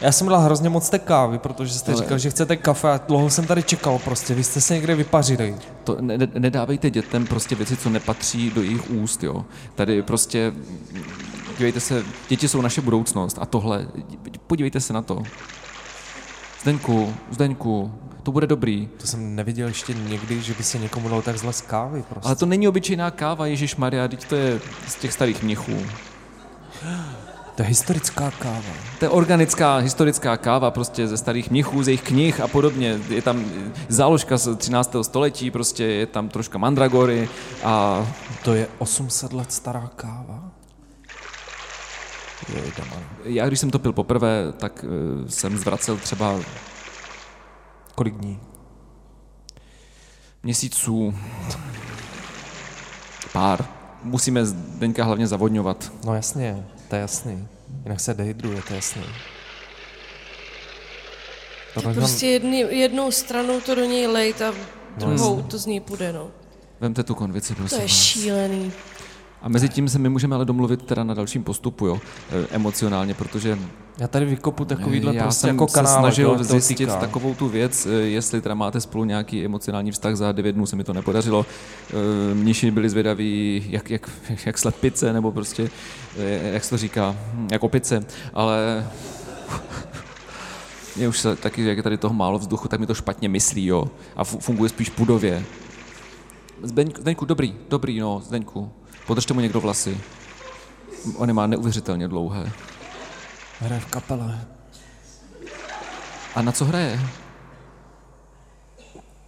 Já jsem udělal hrozně moc té kávy, protože jste Ale- říkal, že chcete kafe a dlouho jsem tady čekal prostě. Vy jste se někde vypařili. To ne, ne- nedávejte dětem prostě věci, co nepatří do jejich úst, jo. Tady prostě, dívejte se, děti jsou naše budoucnost a tohle, podívejte se na to. Zdeňku, Zdeňku, to bude dobrý. To jsem neviděl ještě někdy, že by se někomu dalo tak zle z kávy prostě. Ale to není obyčejná káva, Ježíš Maria, teď to je z těch starých mnichů. To je historická káva. To je organická, historická káva prostě ze starých mnichů, z jejich knih a podobně. Je tam záložka z 13. století, prostě je tam troška mandragory a To je 800 let stará káva? Já, když jsem to pil poprvé, tak uh, jsem zvracel třeba Kolik dní? měsíců, pár. Musíme Zdeňka hlavně zavodňovat. No jasně, to je jasný. Jinak se dehydruje, to je jasný. Tohle Prostě jedný, jednou stranou to do něj lejt a druhou to z něj půjde, no. Vemte tu konvici, To prosím je vás. šílený. A mezi tím se my můžeme ale domluvit teda na dalším postupu, jo, eh, emocionálně, protože Já tady vykopu takovýhle já prostě jsem jako se kanál. snažil zjistit takovou tu věc, eh, jestli teda máte spolu nějaký emocionální vztah za devět dnů, se mi to nepodařilo. Eh, Mniši byli zvědaví, jak, jak, jak slepice, nebo prostě, jak se to říká, hm, jak opice, ale mě už se taky, jak je tady toho málo vzduchu, tak mi to špatně myslí, jo, a fu- funguje spíš pudově. Zdeňku, dobrý, dobrý, no, Zdeňku, podržte mu někdo vlasy. On je má neuvěřitelně dlouhé. Hraje v kapele. A na co hraje?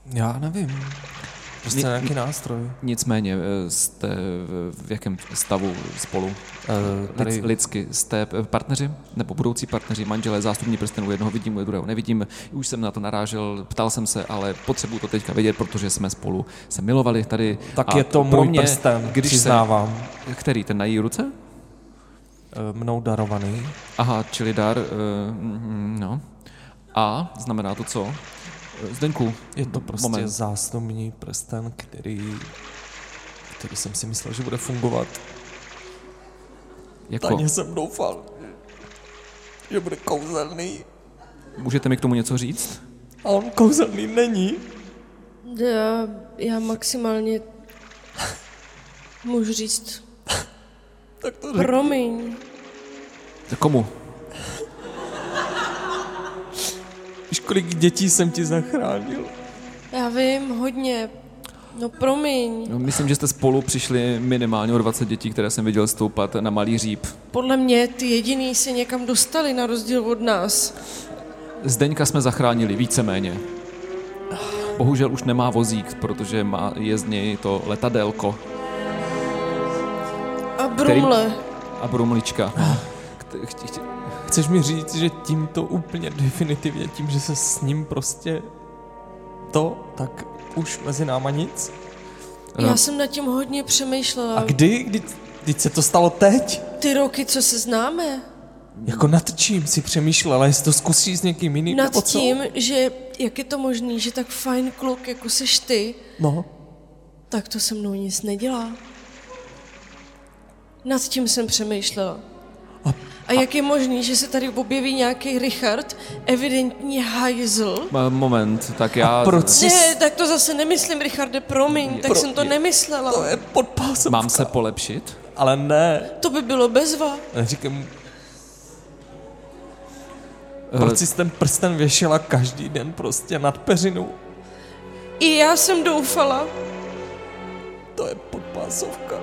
Já nevím. Prostě Ni- nějaký nástroj. Nicméně eh, jste v, jakém stavu spolu? Uh, Tady... tady Lidsky jste eh, partneři? Nebo budoucí partneři, manželé, zástupní prstenů, jednoho vidím, u druhého nevidím. Už jsem na to narážel, ptal jsem se, ale potřebuji to teďka vědět, protože jsme spolu se milovali tady. tak a je to můj mě, prsten, když přiznávám. Se, který, ten na její ruce? Mnou darovaný. Aha, čili dar, uh, no. A znamená to co? Zdeňku, Je to prostě Moment. zásnubní prsten, který, který jsem si myslel, že bude fungovat. jako, Tajně jsem doufal, že bude kouzelný. můžete mi k tomu něco říct? A on kouzelný není. Já, já maximálně můžu říct, Tak to řekni. promiň. Komu? Víš, kolik dětí jsem ti zachránil? Já vím, hodně. No promiň. No, myslím, že jste spolu přišli minimálně o 20 dětí, které jsem viděl stoupat na malý říp. Podle mě ty jediný se někam dostali na rozdíl od nás. Zdeňka jsme zachránili, víceméně. Bohužel už nemá vozík, protože má, je z něj to letadélko A brumle. a brumlička. No. Chceš mi říct, že tímto úplně definitivně, tím, že se s ním prostě to, tak už mezi náma nic? Já jsem nad tím hodně přemýšlela. A kdy? Kdy, kdy se to stalo teď? Ty roky, co se známe? Jako nad čím si přemýšlela, jestli to zkusíš s někým jiným? Nad tím, že jak je to možný, že tak fajn kluk, jako seš ty, No, tak to se mnou nic nedělá. Nad tím jsem přemýšlela. A- A jak je možný, že se tady objeví nějaký Richard, evidentně hajzl? Moment, tak já proč jsi... Ne, tak to zase nemyslím, Richarde, promiň, tak Pro- jsem to je- nemyslela. To je podpásovka. mám se polepšit? Ale ne. To by bylo bezva. Říkám, proč jsi ten prsten věšela každý den prostě nad peřinou? I já jsem doufala. To je podpásovka.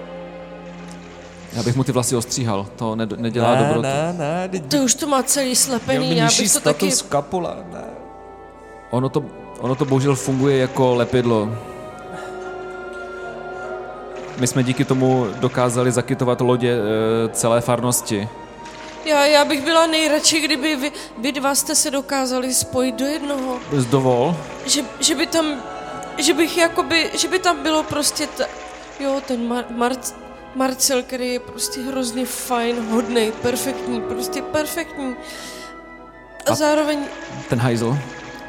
Já bych mu ty vlasy ostříhal, to ne, nedělá ne, dobrotu. ne, ne, teď To už to má celý slepený, já bych to taky... kapula, ne. Ono to, ono to bohužel funguje jako lepidlo. My jsme díky tomu dokázali zakytovat lodě e, celé farnosti. Já, já bych byla nejradši, kdyby vy, vy dva jste se dokázali spojit do jednoho. Zdovol, Že, že by tam, že bych jakoby, že by tam bylo prostě ta, jo, ten Mar, Mar, Marcel, který je prostě hrozně fajn, hodný, perfektní, prostě perfektní. A, A- zároveň Ten hajzl?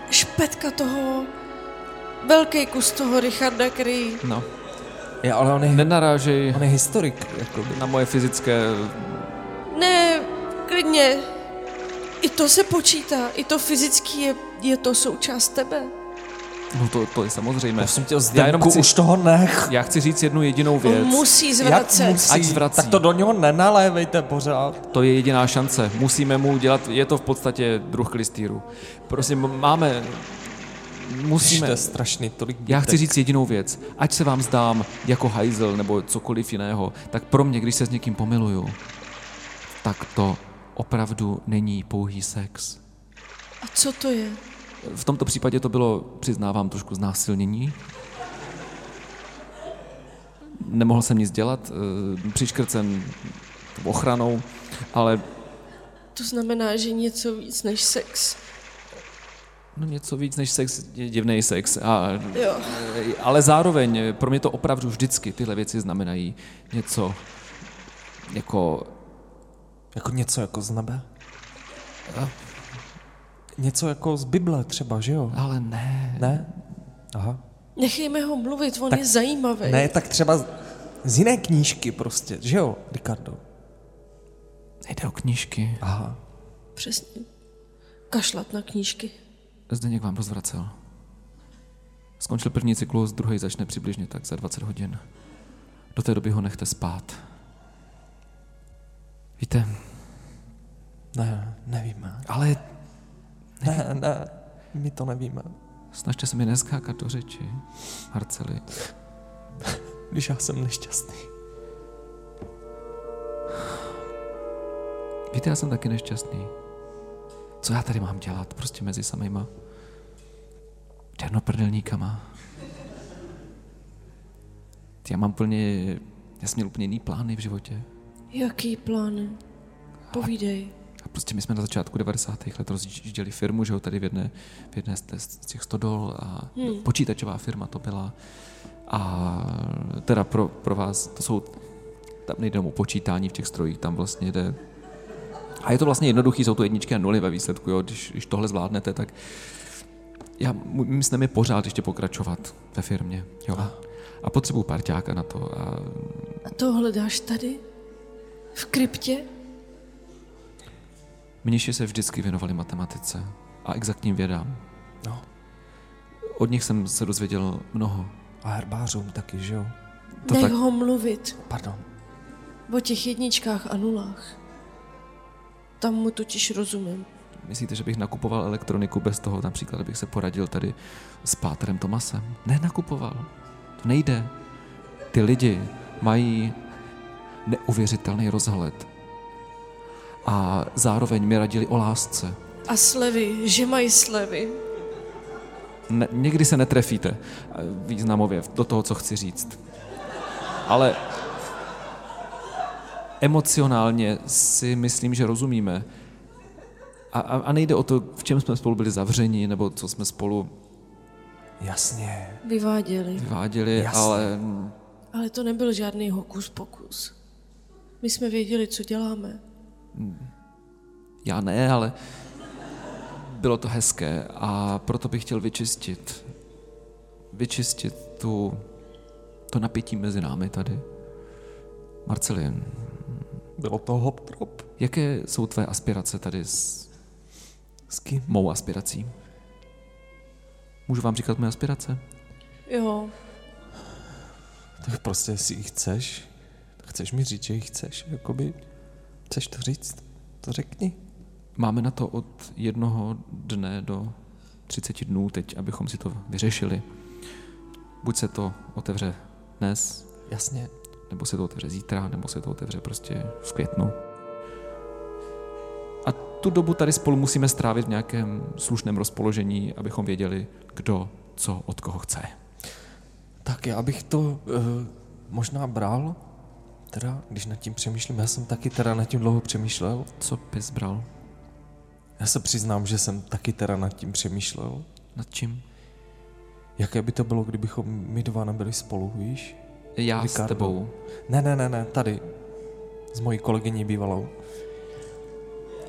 špetka toho, velký kus toho Richarda, který No. Je, ale on je, Nenarážej on je historik. Jakoby. na moje fyzické... Ne, klidně. I to se počítá, i to fyzický je, je to součást tebe. No to, to je samozřejmé. Prosím tě, Já jenom Zdenku, chci, už toho nech. já chci říct jednu jedinou On věc. musí zvracet. musí? Ať zvrací. Tak to do něho nenalévejte pořád. To je jediná šance. Musíme mu udělat, je to v podstatě druh klistýru. Prosím, máme, musíme, To je strašný, tolik já bytek. chci říct jedinou věc. Ať se vám zdám jako hajzel nebo cokoliv jiného, tak pro mě, když se s někým pomiluju, tak to opravdu není pouhý sex. A co to je? V tomto případě to bylo, přiznávám, trošku znásilnění. Nemohl jsem nic dělat, eh, přiškrcen ochranou, ale To znamená, že něco víc než sex. no něco víc než sex je divný sex. A, Jo. eh, ale zároveň eh, pro mě to opravdu vždycky tyhle věci znamenají něco jako Jako něco jako z nebe? Něco jako z Bible třeba, že jo? ale ne. Ne? Aha. Nechejme ho mluvit, on Tak- je zajímavý. Ne, tak třeba z- z jiné knížky prostě, že jo, Ricardo? Nejde o knížky. Aha. Přesně. Kašlat na knížky. Zdeněk vám rozvracel. Skončil první cyklus, druhý začne přibližně tak za 20 hodin. Do té doby ho nechte spát. Víte, Ne, nevíme. ale Ne, ne, my to nevíme. snažte se mi neskákat do řeči, Marceli. Když já jsem nešťastný. Víte, já jsem taky nešťastný. Co já tady mám dělat prostě mezi samýma černoprdelníkama? Já mám plně, já jsem měl úplně jiný plány v životě. Jaký plány? Povídej. A prostě my jsme na začátku 90. let rozjížděli firmu, že jo, tady v jedné, v jedné z těch stodol a hmm. počítačová firma to byla. A teda pro, pro vás, to jsou, tam nejde o počítání v těch strojích, tam vlastně jde a je to vlastně jednoduchý, jsou to jedničky a nuly ve výsledku, jo, když, když tohle zvládnete, tak já snem je pořád ještě pokračovat ve firmě, jo. A potřebuju parťáka na to a A to hledáš tady? V kryptě? Mniši se vždycky věnovali matematice a exaktním vědám. No. Od nich jsem se dozvěděl mnoho. A herbářům taky, že jo? To Nech tak- ho mluvit Pardon. o těch jedničkách a nulách. Tam mu totiž rozumím. Myslíte, že bych nakupoval elektroniku bez toho, například, abych se poradil tady s Páterem Tomasem? Ne, nakupoval. To nejde. Ty lidi mají neuvěřitelný rozhled. A zároveň mi radili o lásce. A slevy, že mají slevy. Ne, někdy se netrefíte eh, významově do toho, co chci říct. Ale emocionálně si myslím, že rozumíme. A, a, a nejde o to, v čem jsme spolu byli zavřeni, nebo co jsme spolu Jasně. Vyváděli. vyváděli, Jasně. ale Ale to nebyl žádný hokus pokus. My jsme věděli, co děláme. Já ne, ale bylo to hezké a proto bych chtěl vyčistit, vyčistit tu, to napětí mezi námi tady. Marcelin, Bylo to hop trop. Jaké jsou tvé aspirace tady s S kým? mou aspirací? Můžu vám říkat moje aspirace? Jo, Tak prostě, jestli ji chceš, tak chceš mi říct, že ji chceš, jakoby, chceš to říct, to řekni. Máme na to od jednoho dne do 30 dnů teď, abychom si to vyřešili. Buď se to otevře dnes, Jasně. nebo se to otevře zítra, nebo se to otevře prostě v květnu. A tu dobu tady spolu musíme strávit v nějakém slušném rozpoložení, abychom věděli, kdo co od koho chce. Tak já bych to uh, možná bral, teda, když nad tím přemýšlím, já jsem taky teda nad tím dlouho přemýšlel. Co bys bral? Já se přiznám, že jsem taky teda nad tím přemýšlel. Nad čím? Jaké by to bylo, kdybychom my dva nebyli spolu, víš? Já s Ricardo. tebou. Ne, ne, ne, ne, tady. S mojí kolegyní bývalou.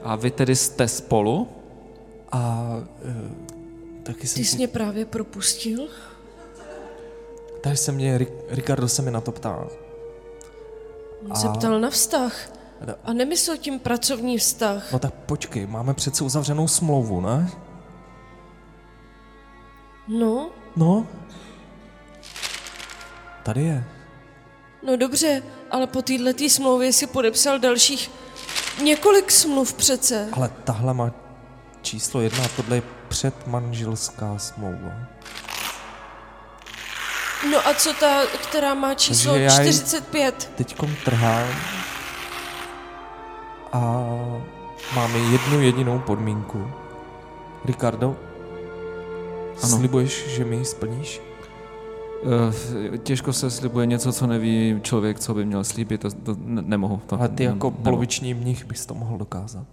A vy tedy jste spolu? A e, taky jsem Ty jsi si, mě právě propustil? tady se mě, Ri- Ricardo se mi na to ptá. On se ptal na vztah. A nemyslel tím pracovní vztah. No tak počkej, máme přece uzavřenou smlouvu, ne? No, No. Tady je. no dobře, ale po této smlouvě si podepsal dalších několik smluv přece. Ale tahle má číslo jedna a tohle je předmanželská smlouva. No a co ta, která má číslo Takže já ji- 45? Teďkom trhám a máme jednu jedinou podmínku. Ricardo, Ano. slibuješ, že mi ji splníš? Eh, Těžko se slibuje něco, co neví člověk, co by měl slíbit, to, to ne- nemohu. To, A ty jako nemohu. poloviční mnich bys to mohl dokázat.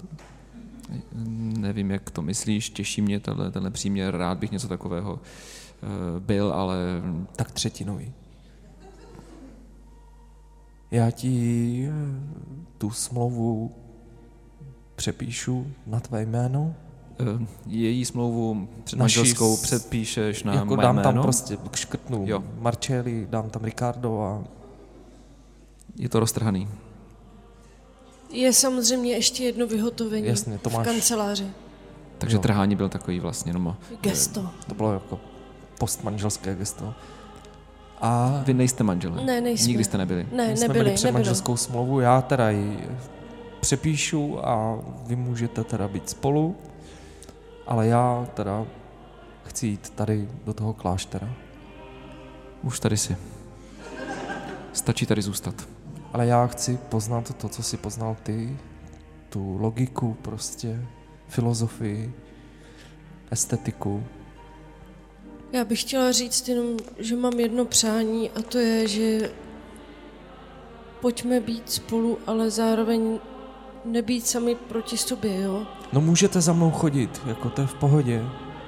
Nevím, jak to myslíš, těší mě tenhle, tenhle příměr, rád bych něco takového byl, ale Tak třetinový. Já ti eh, tu smlouvu přepíšu na tvé jméno. eh, její smlouvu Naši předmanželskou s- předpíšeš na jako moje dám tam jméno. prostě, škrtnu Jo. Marcelli, dám tam Ricardo a Je to roztrhaný. Je samozřejmě ještě jedno vyhotovení Jasně, to v máš. kanceláři. Takže Jo. trhání byl takový vlastně, no, Gesto. to bylo jako postmanželské gesto. A Vy nejste manželé. Ne, nejsme. Nikdy jste nebyli. Ne, my jsme nebyli, měli před nebyli. manželskou smlouvu, já teda ji přepíšu a vy můžete teda být spolu, ale já teda chci jít tady do toho kláštera. Už tady si. Stačí tady zůstat. Ale já chci poznat to, co si poznal ty, tu logiku prostě, filozofii, estetiku. Já bych chtěla říct jenom, že mám jedno přání a to je, že pojďme být spolu, ale zároveň nebýt sami proti sobě, jo? No můžete za mnou chodit, jako to je v pohodě.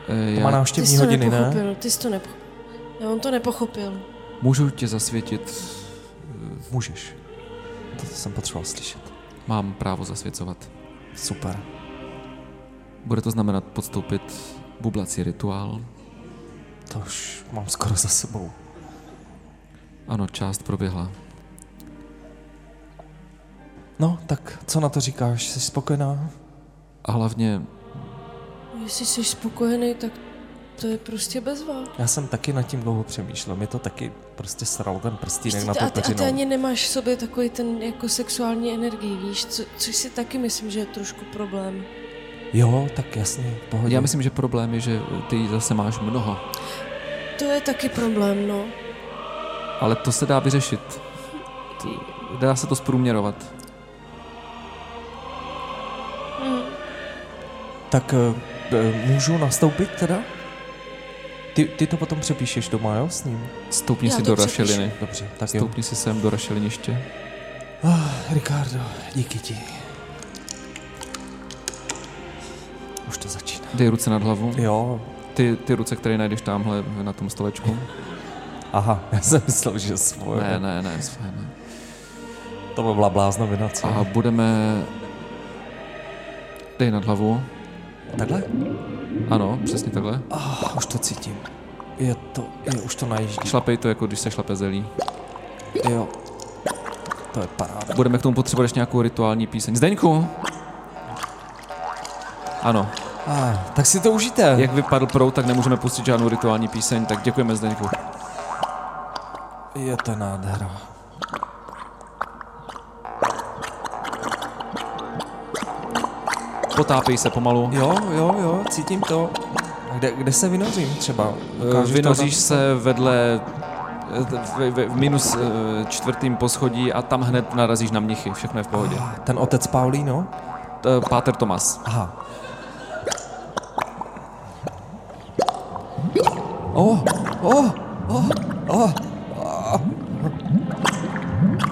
Eh, To má Já Ty návštěvní hodiny, ne? ty jsi to nepochopil. Já on to nepochopil. můžu tě zasvětit. Můžeš. To jsem potřeboval slyšet. Mám právo zasvěcovat. Super. Bude to znamenat podstoupit bublací rituál. To už mám skoro za sebou. Ano, část proběhla. No, tak co na to říkáš? Jsi spokojená? A hlavně Jestli jsi spokojený, tak to je prostě bezva. Já jsem taky nad tím dlouho přemýšlel. Mě to taky prostě sralo ten prstínek Prostě na tu a, ty, a ty ani nemáš v sobě takový ten jako sexuální energii, víš, co, což si taky myslím, že je trošku problém. Jo, tak jasně, pohodě. já myslím, že problém je, že ty zase máš mnoho. To je taky problém, no. Ale to se dá vyřešit. To, dá se to zprůměrovat. Tak eh, můžu nastoupit teda? Ty, ty to potom přepíšeš doma, jo, s ním? Stoupni Já si do přepíšu. rašeliny. Dobře, tak jo. Stoupni si sem do rašeliniště. Ah, Ricardo, díky ti. Už to začíná. Dej ruce nad hlavu. Jo, Ty, ty ruce, které najdeš tamhle na tom stolečku. aha, já jsem myslel, že svoje. Ne, ne, ne, své ne. To by byla bláznovina, co? A budeme... Dej nad hlavu. Takhle? Ano, přesně takhle. Ah, už to cítím. Je to, je, už to najíždí. Šlapej to, jako když se šlape zelí. Jo. To je paráda. Budeme k tomu potřebovat ještě nějakou rituální píseň. Zdeňku! Ano, Ah, tak si to užijte. jak vypadl prout, tak nemůžeme pustit žádnou rituální píseň, tak děkujeme Zdeňku. Je to nádhera. Potápej se pomalu. Jo, jo, jo, cítím to. A Kde, kde se vynořím třeba? Eh, Ukážeš to Vynoříš se vedle eh, v, v, v minus eh, čtvrtým poschodí a tam hned narazíš na mnichy, všechno je v pohodě. Ten otec Paulíno? Eh, Páter Tomas. Aha. Oh, oh, oh.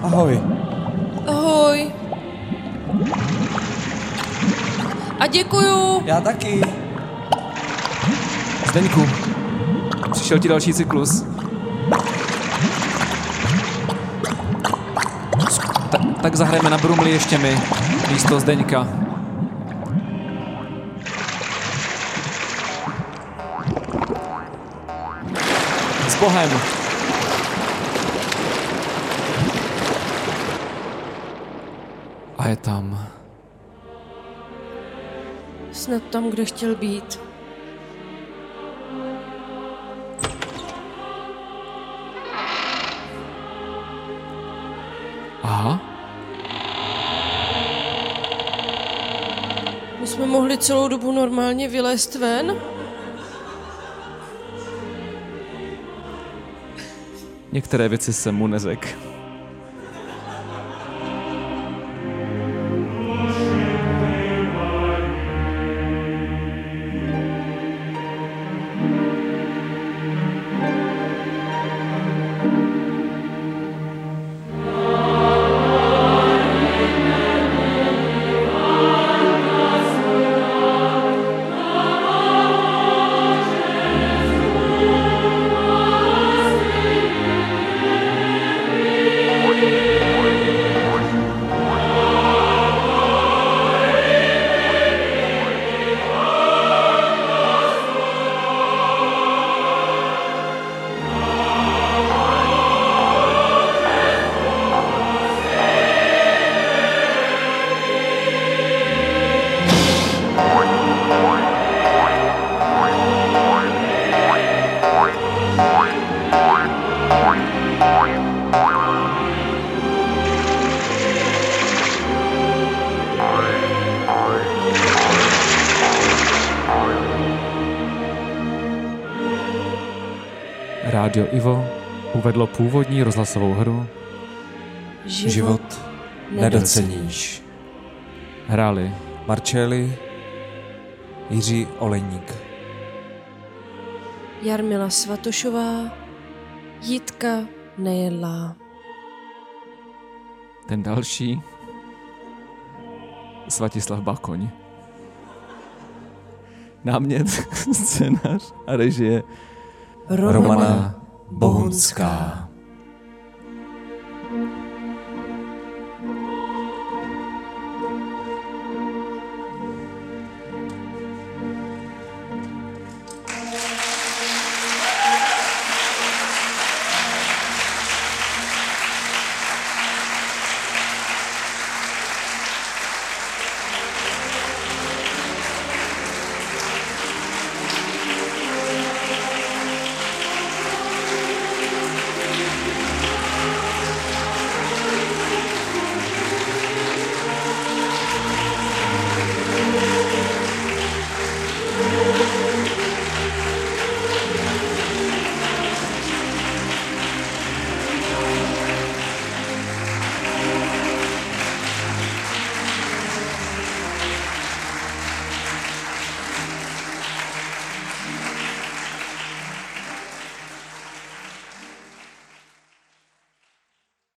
Ahoj. Ahoj. A děkuju. Já taky. Zdeňku, přišel ti další cyklus. tak zahrajeme na Brumli ještě my, místo Zdeňka. Bohem. A je tam. Snad tam, kde chtěl být. Aha. My jsme mohli celou dobu normálně vylézt ven? Některé věci jsem mu nezek. Rádio Ivo uvedlo původní rozhlasovou hru Život nedoceníš. Hráli Marčeli, Jiří Olejník. Jarmila Svatošová, Jitka Nejedlá. ten další Svatislav Bakoň. Námět, scénář a režie Romana, Romana Boonska.